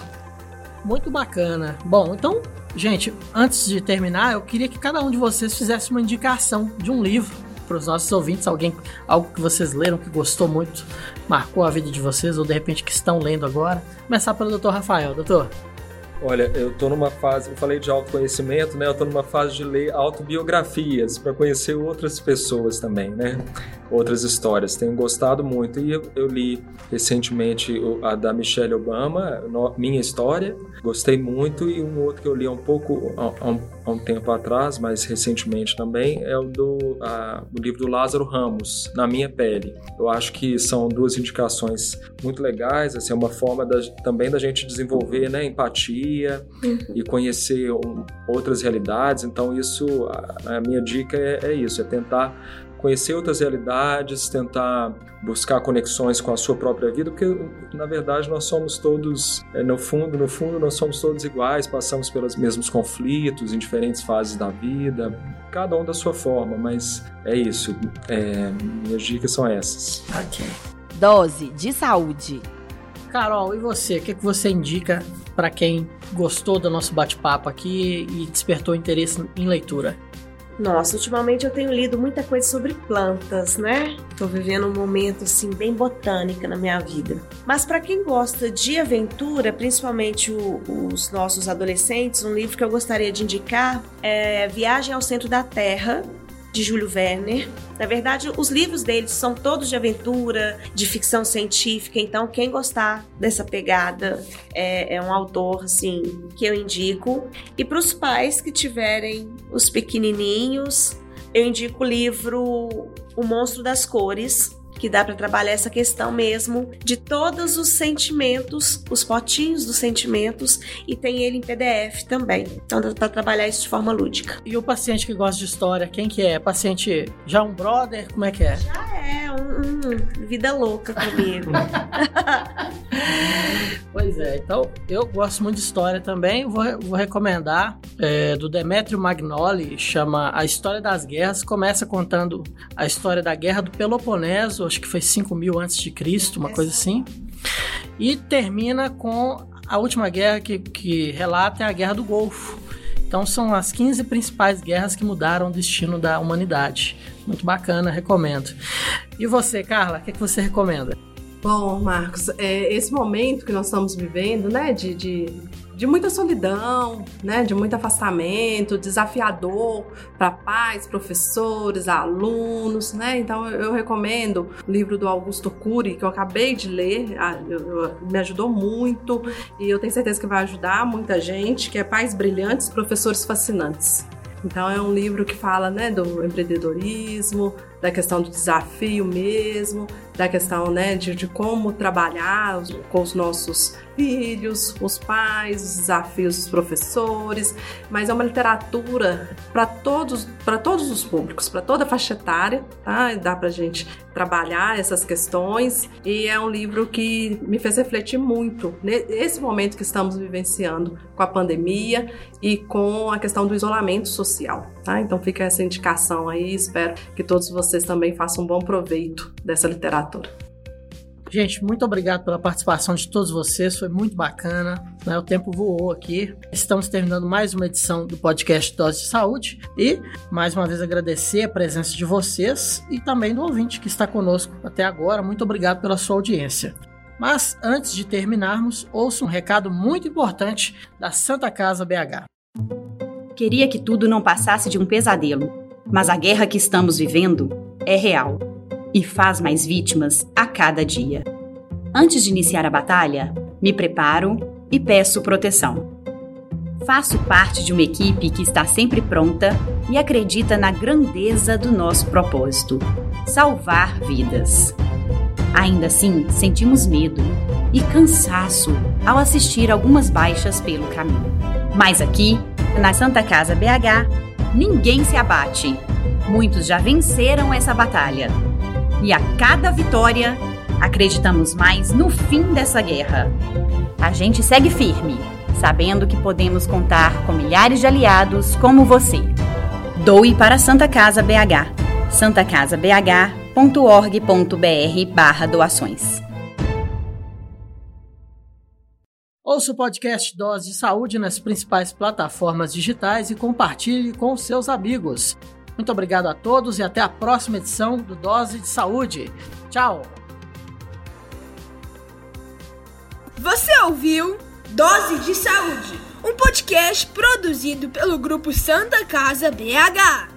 Muito bacana. Bom, então Gente, antes de terminar, eu queria que cada um de vocês fizesse uma indicação de um livro para os nossos ouvintes, alguém, algo que vocês leram que gostou muito, marcou a vida de vocês ou de repente que estão lendo agora. Começar pelo Dr. Rafael, doutor. Olha, eu estou numa fase, eu falei de autoconhecimento, né? Eu estou numa fase de ler autobiografias para conhecer outras pessoas também, né? Outras histórias. Tenho gostado muito e eu, eu li recentemente a da Michelle Obama, Minha História. Gostei muito e um outro que eu li há um pouco há, um, há um tempo atrás, mas recentemente também, é o do a, o livro do Lázaro Ramos, Na Minha Pele. Eu acho que são duas indicações muito legais, assim, é uma forma da, também da gente desenvolver, né, empatia uhum. e conhecer outras realidades. Então, isso, a, a minha dica é, é isso: é tentar conhecer outras realidades, tentar buscar conexões com a sua própria vida, porque na verdade nós somos todos, é, no fundo, no fundo nós somos todos iguais, passamos pelos mesmos conflitos em diferentes fases da vida, cada um da sua forma, mas é isso. É, minhas dicas são essas. Ok. Dose de saúde. Carol, e você? O que, que você indica para quem gostou do nosso bate-papo aqui e despertou interesse em leitura? Nossa, ultimamente eu tenho lido muita coisa sobre plantas, né? Tô vivendo um momento assim bem botânica na minha vida. Mas para quem gosta de aventura, principalmente o, os nossos adolescentes, um livro que eu gostaria de indicar é Viagem ao Centro da Terra, de Júlio Werner. Na verdade, os livros dele são todos de aventura, de ficção científica, então quem gostar dessa pegada é, é um autor assim que eu indico. E para os pais que tiverem os pequenininhos, eu indico o livro O Monstro das Cores, que dá para trabalhar essa questão mesmo de todos os sentimentos, os potinhos dos sentimentos, e tem ele em PDF também. Então dá para trabalhar isso de forma lúdica. E o paciente que gosta de história, quem que é? Paciente já um brother? Como é que é? Já é, um, um vida louca comigo. pois é, então eu gosto muito de história também. Vou, vou recomendar é, do Demetrio Magnoli, chama A História das Guerras. Começa contando a história da Guerra do Peloponeso acho que foi 5 mil antes de Cristo, uma coisa assim. E termina com a última guerra que, que relata é a Guerra do Golfo. Então são as 15 principais guerras que mudaram o destino da humanidade. Muito bacana, recomendo. E você, Carla, o que, é que você recomenda? Bom, Marcos, é, esse momento que nós estamos vivendo, né, de, de de muita solidão, né, de muito afastamento, desafiador para pais, professores, alunos, né? Então eu recomendo o livro do Augusto Cury que eu acabei de ler, me ajudou muito e eu tenho certeza que vai ajudar muita gente, que é Pais Brilhantes, Professores Fascinantes. Então é um livro que fala, né, do empreendedorismo, da questão do desafio mesmo, da questão né, de, de como trabalhar com os nossos filhos, os pais, os desafios dos professores, mas é uma literatura para todos, para todos os públicos, para toda a faixa etária, tá? Dá para gente trabalhar essas questões e é um livro que me fez refletir muito nesse momento que estamos vivenciando com a pandemia e com a questão do isolamento social, tá? Então fica essa indicação aí, espero que todos vocês também façam um bom proveito dessa literatura. Gente, muito obrigado pela participação de todos vocês, foi muito bacana. Né? O tempo voou aqui. Estamos terminando mais uma edição do podcast Dose de Saúde e mais uma vez agradecer a presença de vocês e também do ouvinte que está conosco até agora. Muito obrigado pela sua audiência. Mas antes de terminarmos, ouça um recado muito importante da Santa Casa BH. Queria que tudo não passasse de um pesadelo, mas a guerra que estamos vivendo é real e faz mais vítimas a cada dia. Antes de iniciar a batalha, me preparo e peço proteção. Faço parte de uma equipe que está sempre pronta e acredita na grandeza do nosso propósito: salvar vidas. Ainda assim, sentimos medo e cansaço ao assistir algumas baixas pelo caminho. Mas aqui, na Santa Casa BH, ninguém se abate. Muitos já venceram essa batalha. E a cada vitória, acreditamos mais no fim dessa guerra. A gente segue firme, sabendo que podemos contar com milhares de aliados como você. Doe para Santa Casa BH. santacasabh.org.br barra doações. Ouça o podcast Dose de Saúde nas principais plataformas digitais e compartilhe com seus amigos. Muito obrigado a todos e até a próxima edição do Dose de Saúde. Tchau! Você ouviu Dose de Saúde, um podcast produzido pelo Grupo Santa Casa BH.